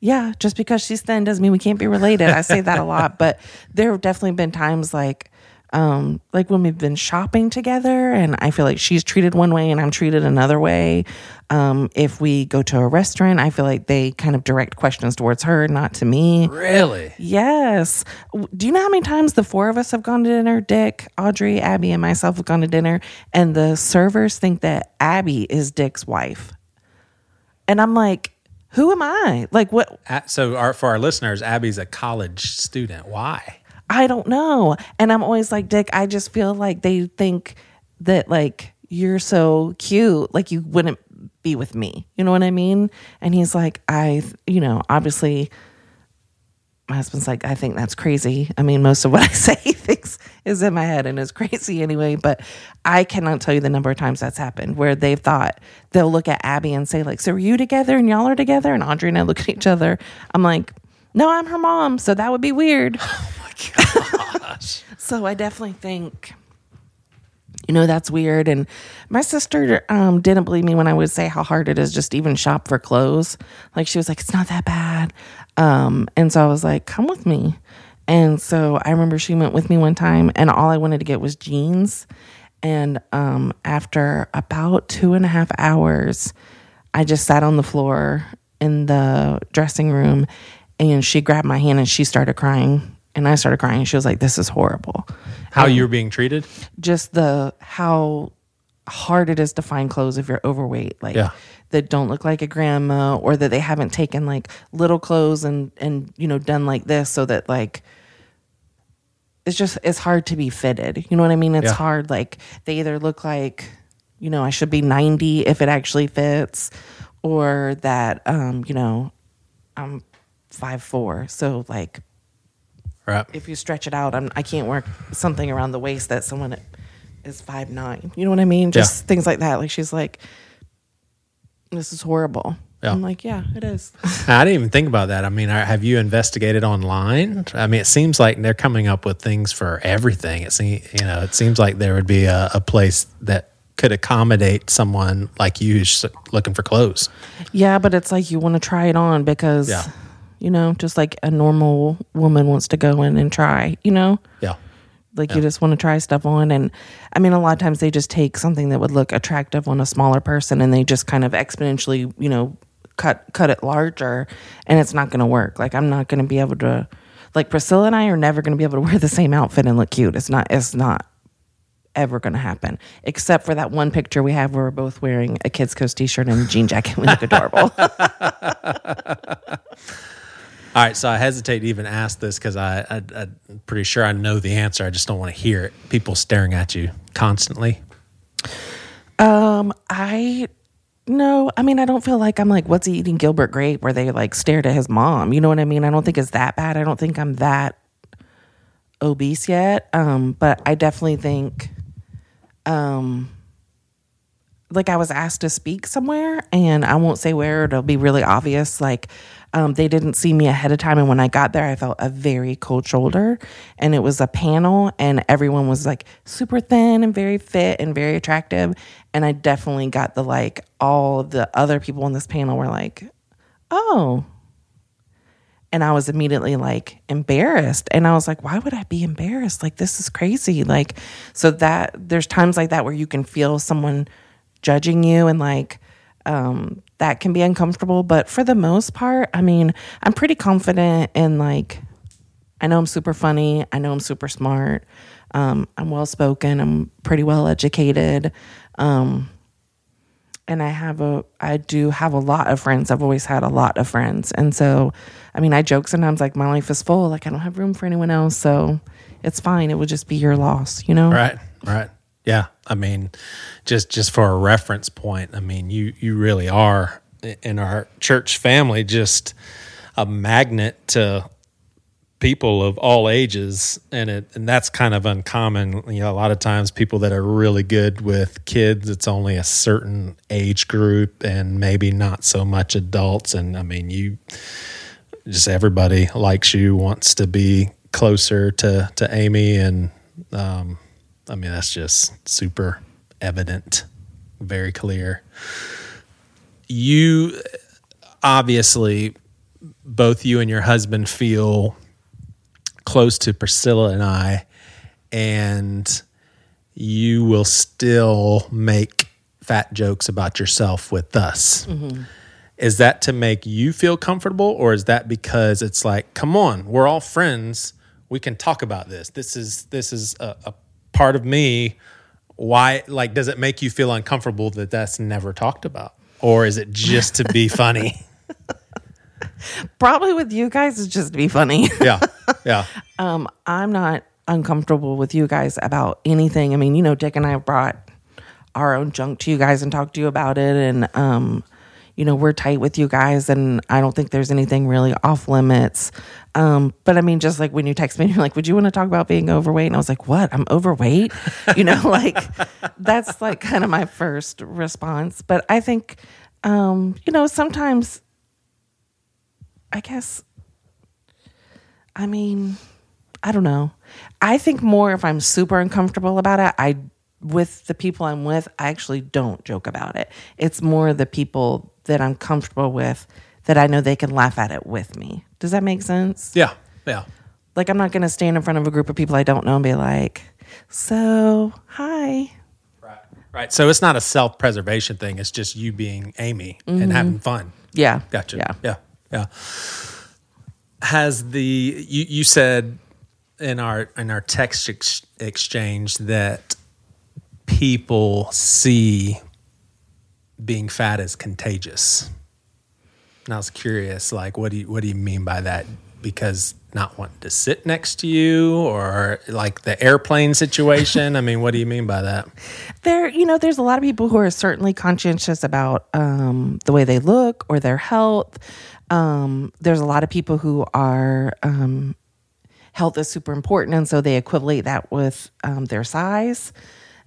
"Yeah, just because she's thin doesn't mean we can't be related." I say that a lot, but there have definitely been times like, um, like when we've been shopping together, and I feel like she's treated one way and I'm treated another way. Um, if we go to a restaurant, I feel like they kind of direct questions towards her, not to me.
really?
Yes. Do you know how many times the four of us have gone to dinner? Dick, Audrey, Abby, and myself have gone to dinner, and the servers think that Abby is Dick's wife. And I'm like, who am I? Like, what?
So, our, for our listeners, Abby's a college student. Why?
I don't know. And I'm always like, Dick, I just feel like they think that, like, you're so cute, like, you wouldn't be with me. You know what I mean? And he's like, I, you know, obviously, my husband's like, I think that's crazy. I mean, most of what I say he thinks is in my head and is crazy anyway. But I cannot tell you the number of times that's happened where they've thought they'll look at Abby and say, like, so are you together and y'all are together? And Audrey and I look at each other. I'm like, no, I'm her mom. So that would be weird. so I definitely think, you know, that's weird. And my sister um, didn't believe me when I would say how hard it is just even shop for clothes. Like she was like, it's not that bad. Um, and so I was like, come with me. And so I remember she went with me one time, and all I wanted to get was jeans. And um, after about two and a half hours, I just sat on the floor in the dressing room, and she grabbed my hand and she started crying. And I started crying. She was like, This is horrible.
How you're being treated?
Just the how hard it is to find clothes if you're overweight. Like
Yeah.
that don't look like a grandma or that they haven't taken like little clothes and and you know done like this so that like it's just it's hard to be fitted. You know what I mean? It's
Yeah.
hard like they either look like you know I should be 90 if it actually fits or that um you know I'm five four so like
Right.
if you stretch it out, I'm, I can't wear something around the waist that someone is five nine. You know what I mean? Just things like that. Like she's like, "This is horrible."
Yeah.
I'm like, "Yeah, it is."
I didn't even think about that. I mean, have you investigated online? I mean, it seems like they're coming up with things for everything. It seems, you know, it seems like there would be a, a place that could accommodate someone like you who's looking for clothes.
yeah, but it's like you want to try it on because,
Yeah.
You know, just like a normal woman wants to go in and try. You know,
Yeah.
like you just want to try stuff on, and I mean, a lot of times they just take something that would look attractive on a smaller person, and they just kind of exponentially, you know, cut cut it larger, and it's not going to work. Like I'm not going to be able to, like Priscilla and I are never going to be able to wear the same outfit and look cute. It's not. It's not ever going to happen, except for that one picture we have where we're both wearing a Kids Coast T-shirt and a jean jacket. We look adorable.
All right, so I hesitate to even ask this because I, I I'm pretty sure I know the answer. I just don't want to hear it. People staring at you constantly.
Um, I no, I mean I don't feel like I'm like what's he eating Gilbert Grape where they like stared at his mom. You know what I mean? I don't think it's that bad. I don't think I'm that obese yet. Um, but I definitely think um like I was asked to speak somewhere and I won't say where, it'll be really obvious. Like um, they didn't see me ahead of time. And when I got there, I felt a very cold shoulder. And it was a panel, and everyone was like super thin and very fit and very attractive. And I definitely got the like, all the other people in this panel were like, oh. And I was immediately like embarrassed. And I was like, why would I be embarrassed? Like, this is crazy. Like, so that there's times like that where you can feel someone judging you and like, um, that can be uncomfortable. But for the most part, I mean, I'm pretty confident in like, I know I'm super funny. I know I'm super smart. Um, I'm well spoken. I'm pretty well educated. Um, and I have a, I do have a lot of friends. I've always had a lot of friends. And so, I mean, I joke sometimes like my life is full. Like I don't have room for anyone else. So it's fine. It would just be your loss, you know?
Right, right. Yeah, I mean, just just for a reference point, I mean, you you really are in our church family just a magnet to people of all ages, and it and that's kind of uncommon. You know, a lot of times people that are really good with kids, it's only a certain age group, and maybe not so much adults. And I mean, you just everybody likes you, wants to be closer to to Amy, and um, I mean that's just super evident, very clear. You obviously both you and your husband feel close to Priscilla and I, and you will still make fat jokes about yourself with us. Mm-hmm. Is that to make you feel comfortable, or is that because it's like, come on, we're all friends, we can talk about this. This is this is a, a part of me. Why, like, does it make you feel uncomfortable that that's never talked about, or is it just to be funny?
Probably with you guys is just to be funny.
yeah, yeah.
um, I'm not uncomfortable with you guys about anything. I mean, you know, Dick and I brought our own junk to you guys and talked to you about it. And, um, you know, we're tight with you guys. And I don't think there's anything really off limits. Um, but I mean, just like when you text me, you're like, would you want to talk about being overweight? And I was like, what? I'm overweight? you know, like that's like kind of my first response. But I think, um, you know, sometimes I guess I mean, I don't know. I think more if I'm super uncomfortable about it, I with the people I'm with, I actually don't joke about it. It's more the people that I'm comfortable with that I know they can laugh at it with me. Does that make sense?
Yeah, yeah.
Like I'm not going to stand in front of a group of people I don't know and be like, "So, hi."
Right. Right. So it's not a self preservation thing. It's just you being Amy and mm-hmm. having fun.
Yeah.
Gotcha.
Yeah.
Yeah. Yeah. Has the you you said in our in our text ex- exchange that people see being fat is contagious. And I was curious, like, what do you what do you mean by that? Because not wanting to sit next to you, or like the airplane situation. I mean, what do you mean by that?
there you know there's a lot of people who are certainly conscientious about um, the way they look or their health um, there's a lot of people who are um, health is super important and so they equate that with um, their size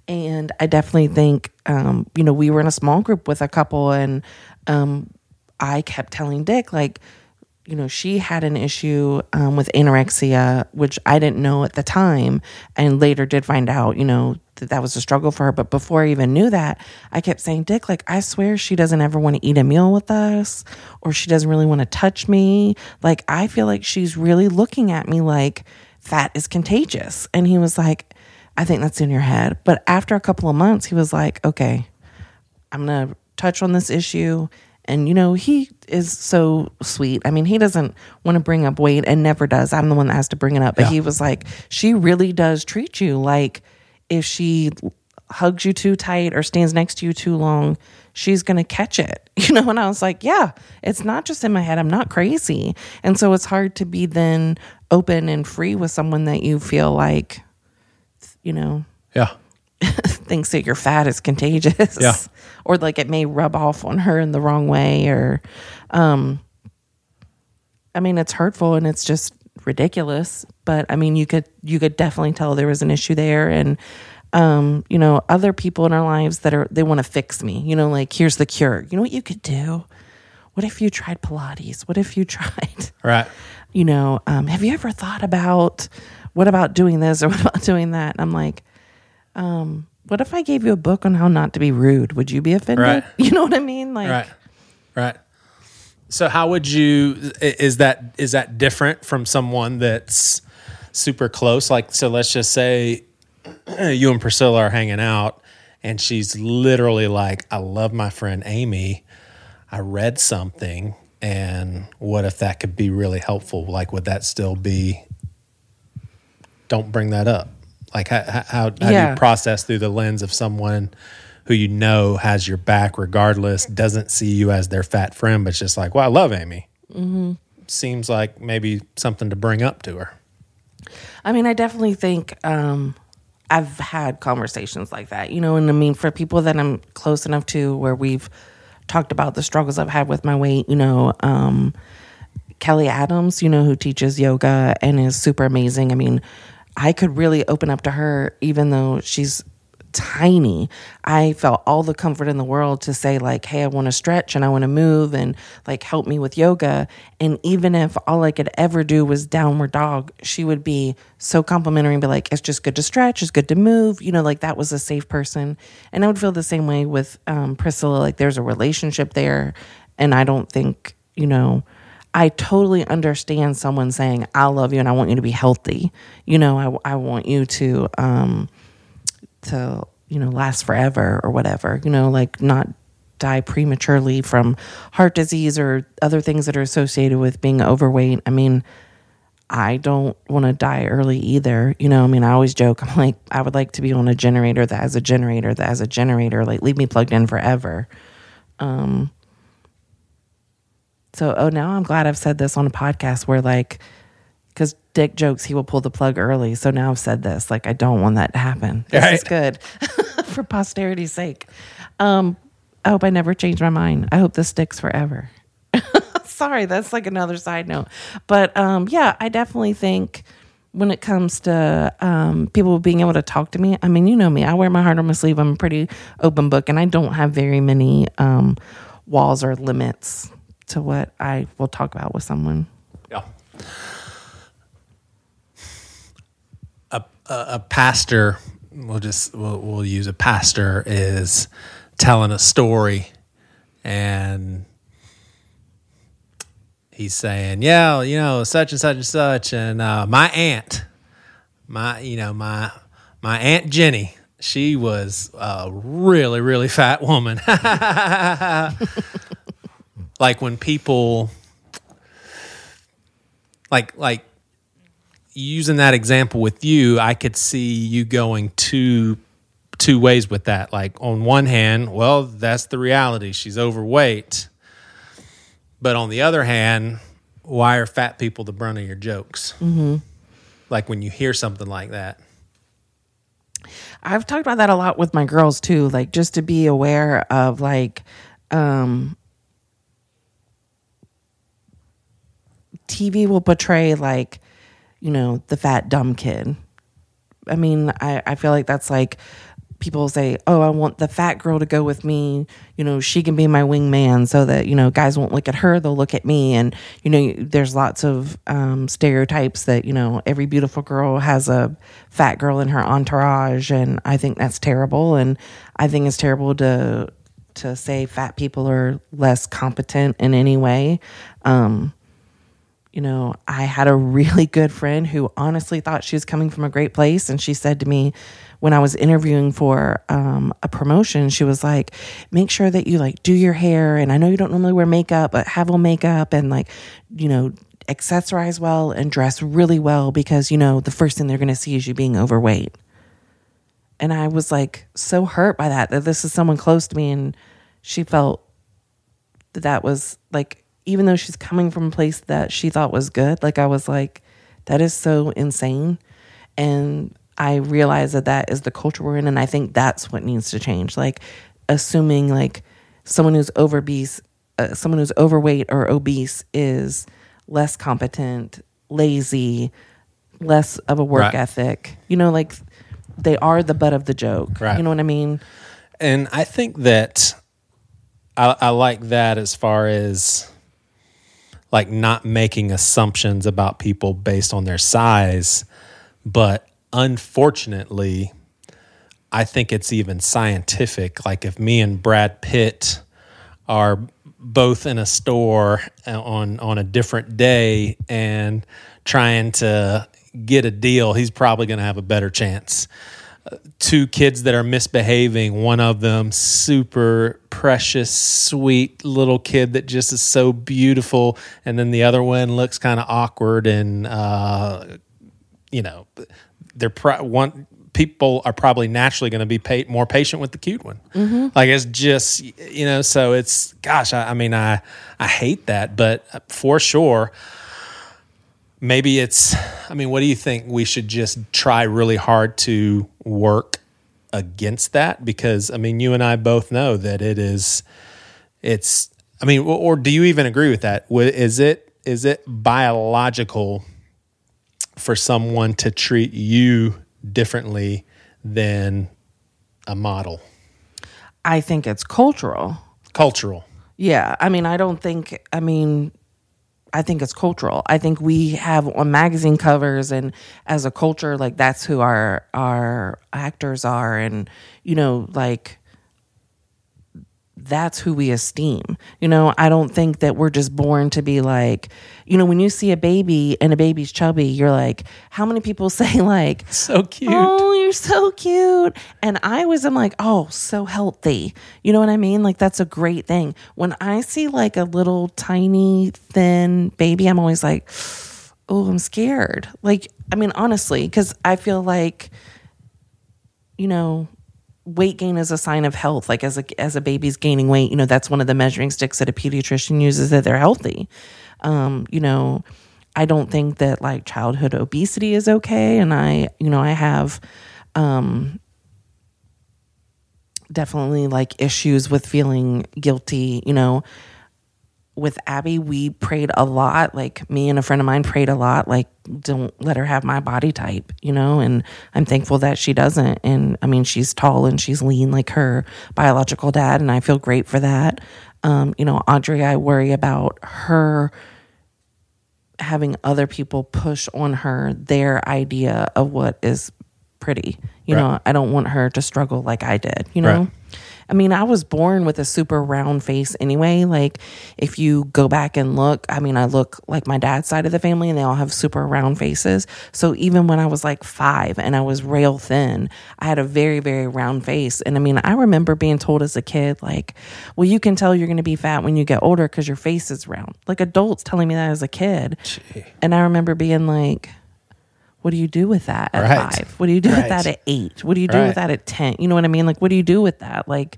and i definitely think um, you know we were in a small group with a couple and um, i kept telling dick like you know, she had an issue um, with anorexia, which I didn't know at the time, and later did find out, you know, that that was a struggle for her. But before I even knew that, I kept saying, Dick, like, I swear she doesn't ever want to eat a meal with us, or she doesn't really want to touch me. Like, I feel like she's really looking at me like fat is contagious. And he was like, I think that's in your head. But after a couple of months, he was like, okay, I'm going to touch on this issue. And, you know, he is so sweet. I mean, he doesn't want to bring up weight and never does. I'm the one that has to bring it up. But
Yeah.
he was like, she really does treat you like if she hugs you too tight or stands next to you too long, she's going to catch it. You know, and I was like, yeah, it's not just in my head. I'm not crazy. And so it's hard to be then open and free with someone that you feel like, you know,
Yeah.
thinks that your fat is contagious
Yeah.
or like it may rub off on her in the wrong way or um i mean it's hurtful and it's just ridiculous but i mean you could you could definitely tell there was an issue there and um you know other people in our lives that are they want to fix me you know like here's the cure you know what you could do what if you tried pilates what if you tried
Right.
you know, um, have you ever thought about what about doing this or what about doing that? And I'm like, um, what if I gave you a book on how not to be rude? Would you be offended?
Right.
You know what I mean? Like,
Right. Right. So how would you is that is that different from someone that's super close like so let's just say you and Priscilla are hanging out and she's literally like I love my friend Amy. I read something and what if that could be really helpful like would that still be don't bring that up like how how, how do you process through the lens of someone who you know has your back regardless doesn't see you as their fat friend but just like well i love amy
Mm-hmm.
seems like maybe something to bring up to her
I mean, I definitely think um, I've had conversations like that, you know, and I mean, for people that I'm close enough to where we've talked about the struggles I've had with my weight, you know, um, Kelly Adams, you know, who teaches yoga and is super amazing. I mean, I could really open up to her, even though she's tiny. I felt all the comfort in the world to say, like, hey, I want to stretch and I want to move and like help me with yoga. And even if all I could ever do was downward dog, she would be so complimentary and be like, it's just good to stretch, it's good to move. You know, like that was a safe person. And I would feel the same way with um, Priscilla. Like, there's a relationship there. And I don't think, you know, I totally understand someone saying, I love you and I want you to be healthy. You know, I, I want you to, um, to, you know, last forever or whatever, you know, like not die prematurely from heart disease or other things that are associated with being overweight. I mean, I don't want to die early either. You know, I mean, I always joke, I'm like, I would like to be on a generator that has a generator that has a generator, like leave me plugged in forever. Um, so, oh, now I'm glad I've said this on a podcast where, like, because Dick jokes he will pull the plug early. So now I've said this. Like, I don't want that to happen. This is good for posterity's sake. Um, I hope I never change my mind. I hope this sticks forever. Sorry, that's like another side note. But um, yeah, I definitely think when it comes to um, people being able to talk to me, I mean, you know me, I wear my heart on my sleeve. I'm a pretty open book, and I don't have very many um, walls or limits to what I will talk about with someone.
yeah a, a, a pastor we'll just we'll, we'll use a pastor is telling a story and he's saying yeah you know such and such and such and uh, my aunt my you know my my aunt jenny she was a really really fat woman like when people like like using that example with you i could see you going two two ways with that. Like on one hand, well, that's the reality. She's overweight. But on the other hand, why are fat people the brunt of your jokes? Mm-hmm. Like when you hear something like that.
I've talked about that a lot with my girls too, like just to be aware of like um TV will portray like, you know, the fat dumb kid. I mean, I, I feel like that's like people say, Oh, I want the fat girl to go with me. You know, she can be my wingman so that, you know, guys won't look at her, they'll look at me. And, you know, there's lots of um, stereotypes that, you know, every beautiful girl has a fat girl in her entourage. And I think that's terrible. And I think it's terrible to, to say fat people are less competent in any way. Um, you know, I had a really good friend who honestly thought she was coming from a great place. And she said to me when I was interviewing for um, a promotion, she was like, make sure that you like do your hair. And I know you don't normally wear makeup, but have on makeup and like, you know, accessorize well and dress really well because, you know, the first thing they're going to see is you being overweight. And I was like so hurt by that, that this is someone close to me. And she felt that that was like even though she's coming from a place that she thought was good, like I was like, that is so insane. And I realize that that is the culture we're in. And I think that's what needs to change. Like, assuming like someone who's obese, uh, someone who's overweight or obese is less competent, lazy, less of a work
Right.
ethic. You know, like they are the butt of the joke.
Right.
You know what I mean?
And I think that I, I like that as far as like not making assumptions about people based on their size. But unfortunately, I think it's even scientific. Like if me and Brad Pitt are both in a store uh, on on a different day and trying to get a deal, he's probably going to have a better chance two kids that are misbehaving. One of them, super precious, sweet little kid that just is so beautiful, and then the other one looks kind of awkward and, uh, you know, they're pro- one. People are probably naturally going to be more patient with the cute one. Like it's just you know, so it's gosh. I, I mean, I I hate that, but for sure maybe it's i mean what do you think we should just try really hard to work against that because i mean you and i both know that it is it's i mean or, do you even agree with that is it is it biological for someone to treat you differently than a model
I think it's cultural.
cultural
Yeah, I mean, I don't think. I mean, I think it's cultural. I think we have on magazine covers and as a culture, like that's who our our actors are, and you know, like that's who we esteem. You know, I don't think that we're just born to be like, you know, when you see a baby and a baby's chubby, you're like, how many people say like,
so cute
Oh, you're so cute. And I was, I'm like, oh, so healthy. You know what I mean? Like, that's a great thing. When I see like a little tiny, thin baby, I'm always like, oh, I'm scared. Like, I mean, honestly, because I feel like, you know, weight gain is a sign of health. Like as a as a baby's gaining weight, you know, that's one of the measuring sticks that a pediatrician uses that they're healthy. Um, you know, I don't think that like childhood obesity is okay. And I, you know, I have um definitely like issues with feeling guilty, you know. With Abby, we prayed a lot. Like me and a friend of mine prayed a lot. Like, don't let her have my body type, you know. And I'm thankful that she doesn't. And I mean, she's tall and she's lean like her biological dad, and I feel great for that. Um, you know, Audrey, I worry about her having other people push on her their idea of what is pretty. You know, I don't want her to struggle like I did, you know?
Right.
I mean, I was born with a super round face anyway. Like, if you go back and look, I mean, I look like my dad's side of the family and they all have super round faces. So even when I was like five and I was rail thin, I had a very, very round face. And I mean, I remember being told as a kid, like, well, you can tell you're going to be fat when you get older because your face is round. Like adults telling me that as a kid. And I remember being like, what do you do with that at
Right.
five? What do you do
Right.
with that at eight? What do you do
Right.
with that at 10? You know what I mean? Like, what do you do with that? Like,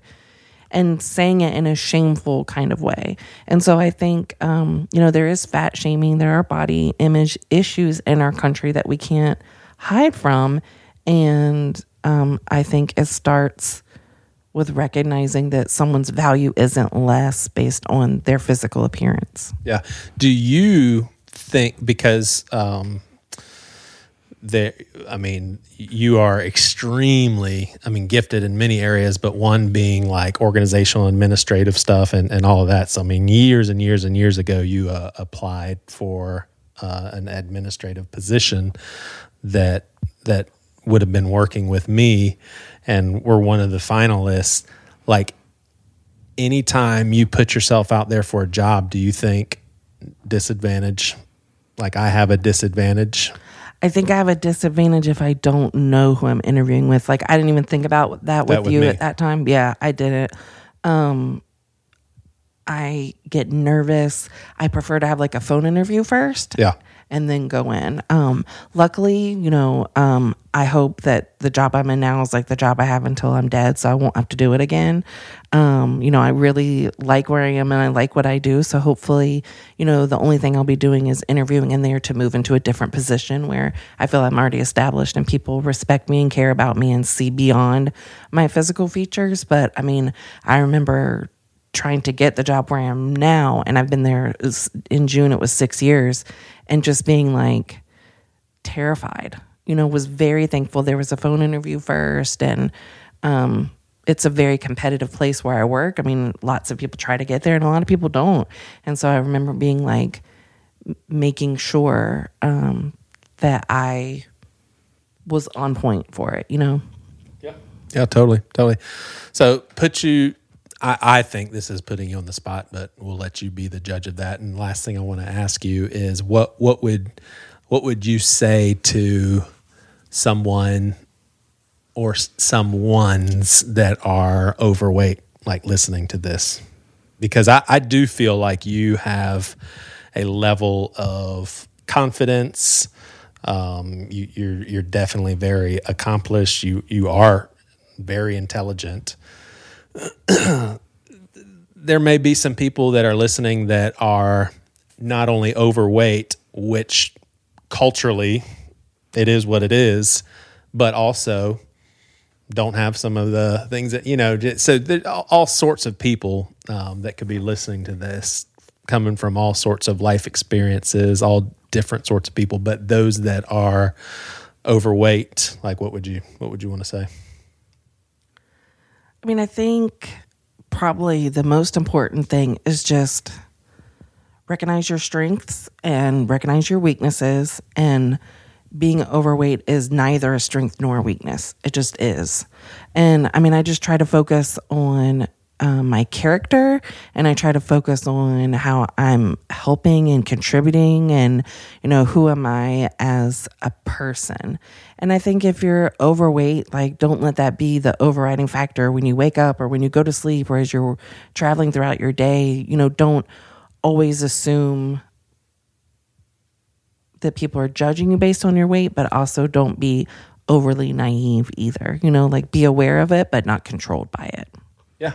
and saying it in a shameful kind of way. And so I think, um, you know, there is fat shaming, there are body image issues in our country that we can't hide from. And um, I think it starts with recognizing that someone's value isn't less based on their physical appearance.
Yeah. Do you think because um there I mean you are extremely I mean gifted in many areas but one being like organizational administrative stuff and and all of that. So I mean years and years and years ago you uh, applied for uh, an administrative position that that would have been working with me and we're one of the finalists like anytime you put yourself out there for a job, do you think disadvantage? Like I have a disadvantage.
I think I have a disadvantage if I don't know who I'm interviewing with. Like I didn't even think about that with
That with
you
me.
at that time. Yeah, I didn't. Um I get nervous. I prefer to have like a phone interview first.
Yeah.
And then go in. Um luckily, you know, um I hope that the job I'm in now is like the job I have until I'm dead, so I won't have to do it again. Um, you know, I really like where I am and I like what I do, so hopefully, you know, the only thing I'll be doing is interviewing in there to move into a different position where I feel I'm already established and people respect me and care about me and see beyond my physical features, but I mean, I remember trying to get the job where I am now, and I've been there in June. It was six years, and just being like terrified. You know, was very thankful there was a phone interview first, and um, it's a very competitive place where I work. I mean, lots of people try to get there, and a lot of people don't. And so I remember being like making sure um, that I was on point for it. You know.
Yeah. Yeah, totally, totally. So put you. I, I think this is putting you on the spot, but we'll let you be the judge of that. And last thing I want to ask you is what what would what would you say to someone or some ones that are overweight, like listening to this? Because I, I do feel like you have a level of confidence. Um, you, you're you're definitely very accomplished. You you are very intelligent. there may be some people that are listening that are not only overweight, which culturally it is what it is, but also don't have some of the things that you know. So all sorts of people um, that could be listening to this, coming from all sorts of life experiences, all different sorts of people. But those that are overweight, like what would you what would you want to say?
I mean, I think probably the most important thing is just recognize your strengths and recognize your weaknesses. And being overweight is neither a strength nor a weakness, it just is. And I mean, I just try to focus on um, my character and I try to focus on how I'm helping and contributing and, you know, who am I as a person. And I think if you're overweight, like, don't let that be the overriding factor when you wake up or when you go to sleep or as you're traveling throughout your day. You know, don't always assume that people are judging you based on your weight, but also don't be overly naive either. You know, like be aware of it, but not controlled by it.
Yeah.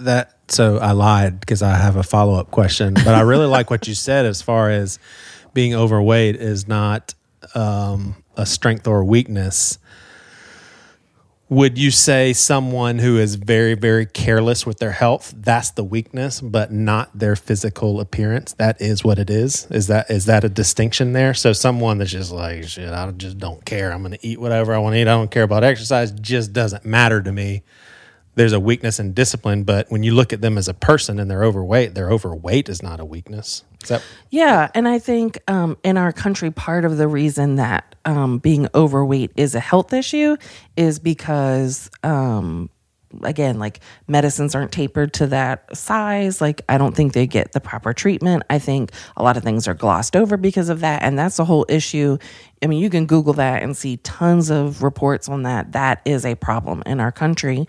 That so I lied because I have a follow up question, but I really like what you said as far as being overweight is not um, a strength or weakness. Would you say someone who is very, very careless with their health, that's the weakness, but not their physical appearance? That is what it is. Is that is that a distinction there? So someone that's just like, shit, I just don't care. I'm gonna eat whatever I want to eat. I don't care about exercise, just doesn't matter to me there's a weakness in discipline, but when you look at them as a person and they're overweight, their overweight is not a weakness. That
Yeah, and I think um, in our country, part of the reason that um, being overweight is a health issue is because, um, again, like medicines aren't tapered to that size. Like, I don't think they get the proper treatment. I think a lot of things are glossed over because of that, and that's the whole issue. I mean, you can Google that and see tons of reports on that. That is a problem in our country.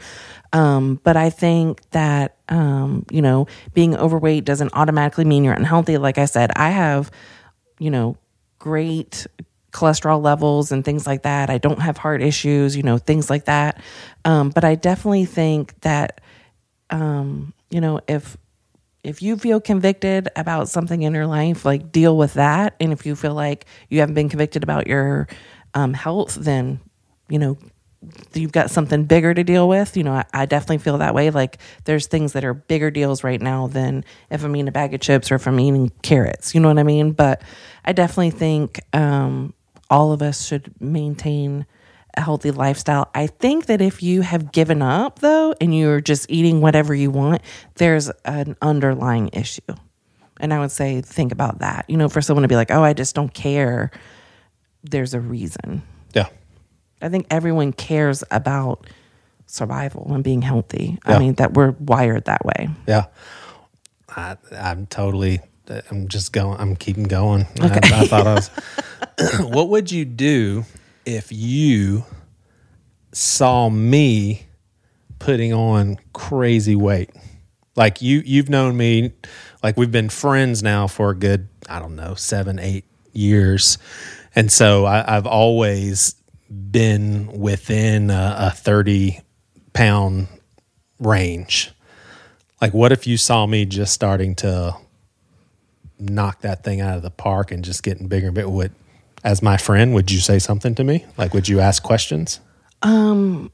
Um, but I think that, um, you know, being overweight doesn't automatically mean you're unhealthy. Like I said, I have, you know, great cholesterol levels and things like that. I don't have heart issues, you know, things like that. Um, but I definitely think that, um, you know, if if you feel convicted about something in your life, like deal with that. And if you feel like you haven't been convicted about your um, health, then you know you've got something bigger to deal with. You know, I, I, definitely feel that way. Like there's things that are bigger deals right now than if I'm eating a bag of chips or if I'm eating carrots. You know what I mean? But I definitely think um, all of us should maintain a healthy lifestyle. I think that if you have given up though and you're just eating whatever you want, there's an underlying issue. And I would say think about that. You know, for someone to be like, "Oh, I just don't care." There's a reason.
Yeah.
I think everyone cares about survival and being healthy.
Yeah.
I mean, that we're wired that way.
Yeah. I, I'm totally, I'm just going, I'm keeping going. I, I thought I was, what would you do if you saw me putting on crazy weight? Like you, you've known me, like we've been friends now for a good, I don't know, seven, eight years. And so I, I've always been within a, a 30 pound range. Like, what if you saw me just starting to knock that thing out of the park and just getting bigger bigger? Would, as my friend, would you say something to me? Like, would you ask questions?
Um,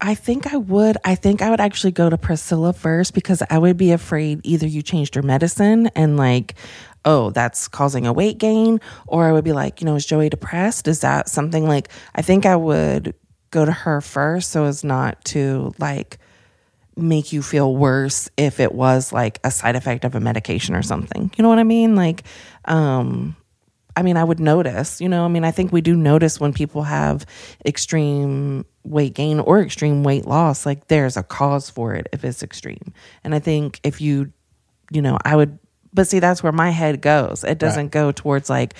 I think I would. I think I would actually go to Priscilla first because I would be afraid either you changed your medicine and like, oh, that's causing a weight gain, or I would be like, you know, is Joey depressed? Is that something like? I think I would go to her first so as not to like make you feel worse if it was like a side effect of a medication or something. You know what I mean? Like, um, I mean, I would notice, you know, I mean, I think we do notice when people have extreme weight gain or extreme weight loss, like there's a cause for it if it's extreme. And I think if you, you know, I would, but see, that's where my head goes. It doesn't
Right.
go towards like,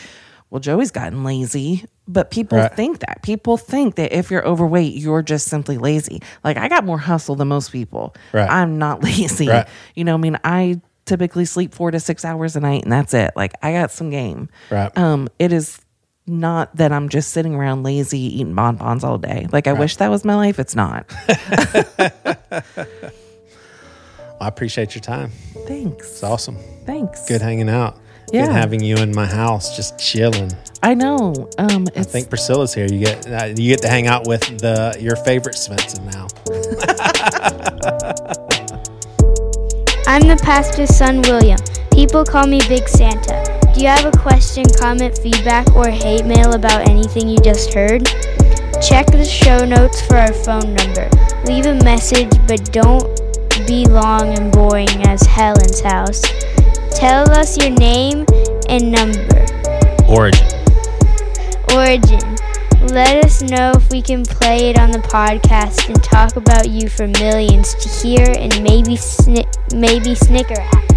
well, Joey's gotten lazy. But people
Right.
think that. People think that if you're overweight, you're just simply lazy. Like I got more hustle than most people.
Right.
I'm not lazy.
Right.
You know, I mean, I typically sleep four to six hours a night and that's it. Like I got some game.
Right.
Um, it is not that I'm just sitting around lazy eating bonbons all day. Like I wish that was my life. It's not.
I appreciate your time.
Thanks.
It's awesome.
Thanks.
Good hanging out.
Yeah.
Good having you in my house, just chilling.
I know. Um,
I think Priscilla's here. You get uh, you get to hang out with the your favorite Svendsen now.
I'm the pastor's son, William. People call me Big Santa. Do you have a question, comment, feedback, or hate mail about anything you just heard? Check the show notes for our phone number. Leave a message, but don't be long and boring as Helen's house. Tell us your name and number.
Origin.
Origin. Let us know if we can play it on the podcast and talk about you for millions to hear and maybe sni- maybe snicker at.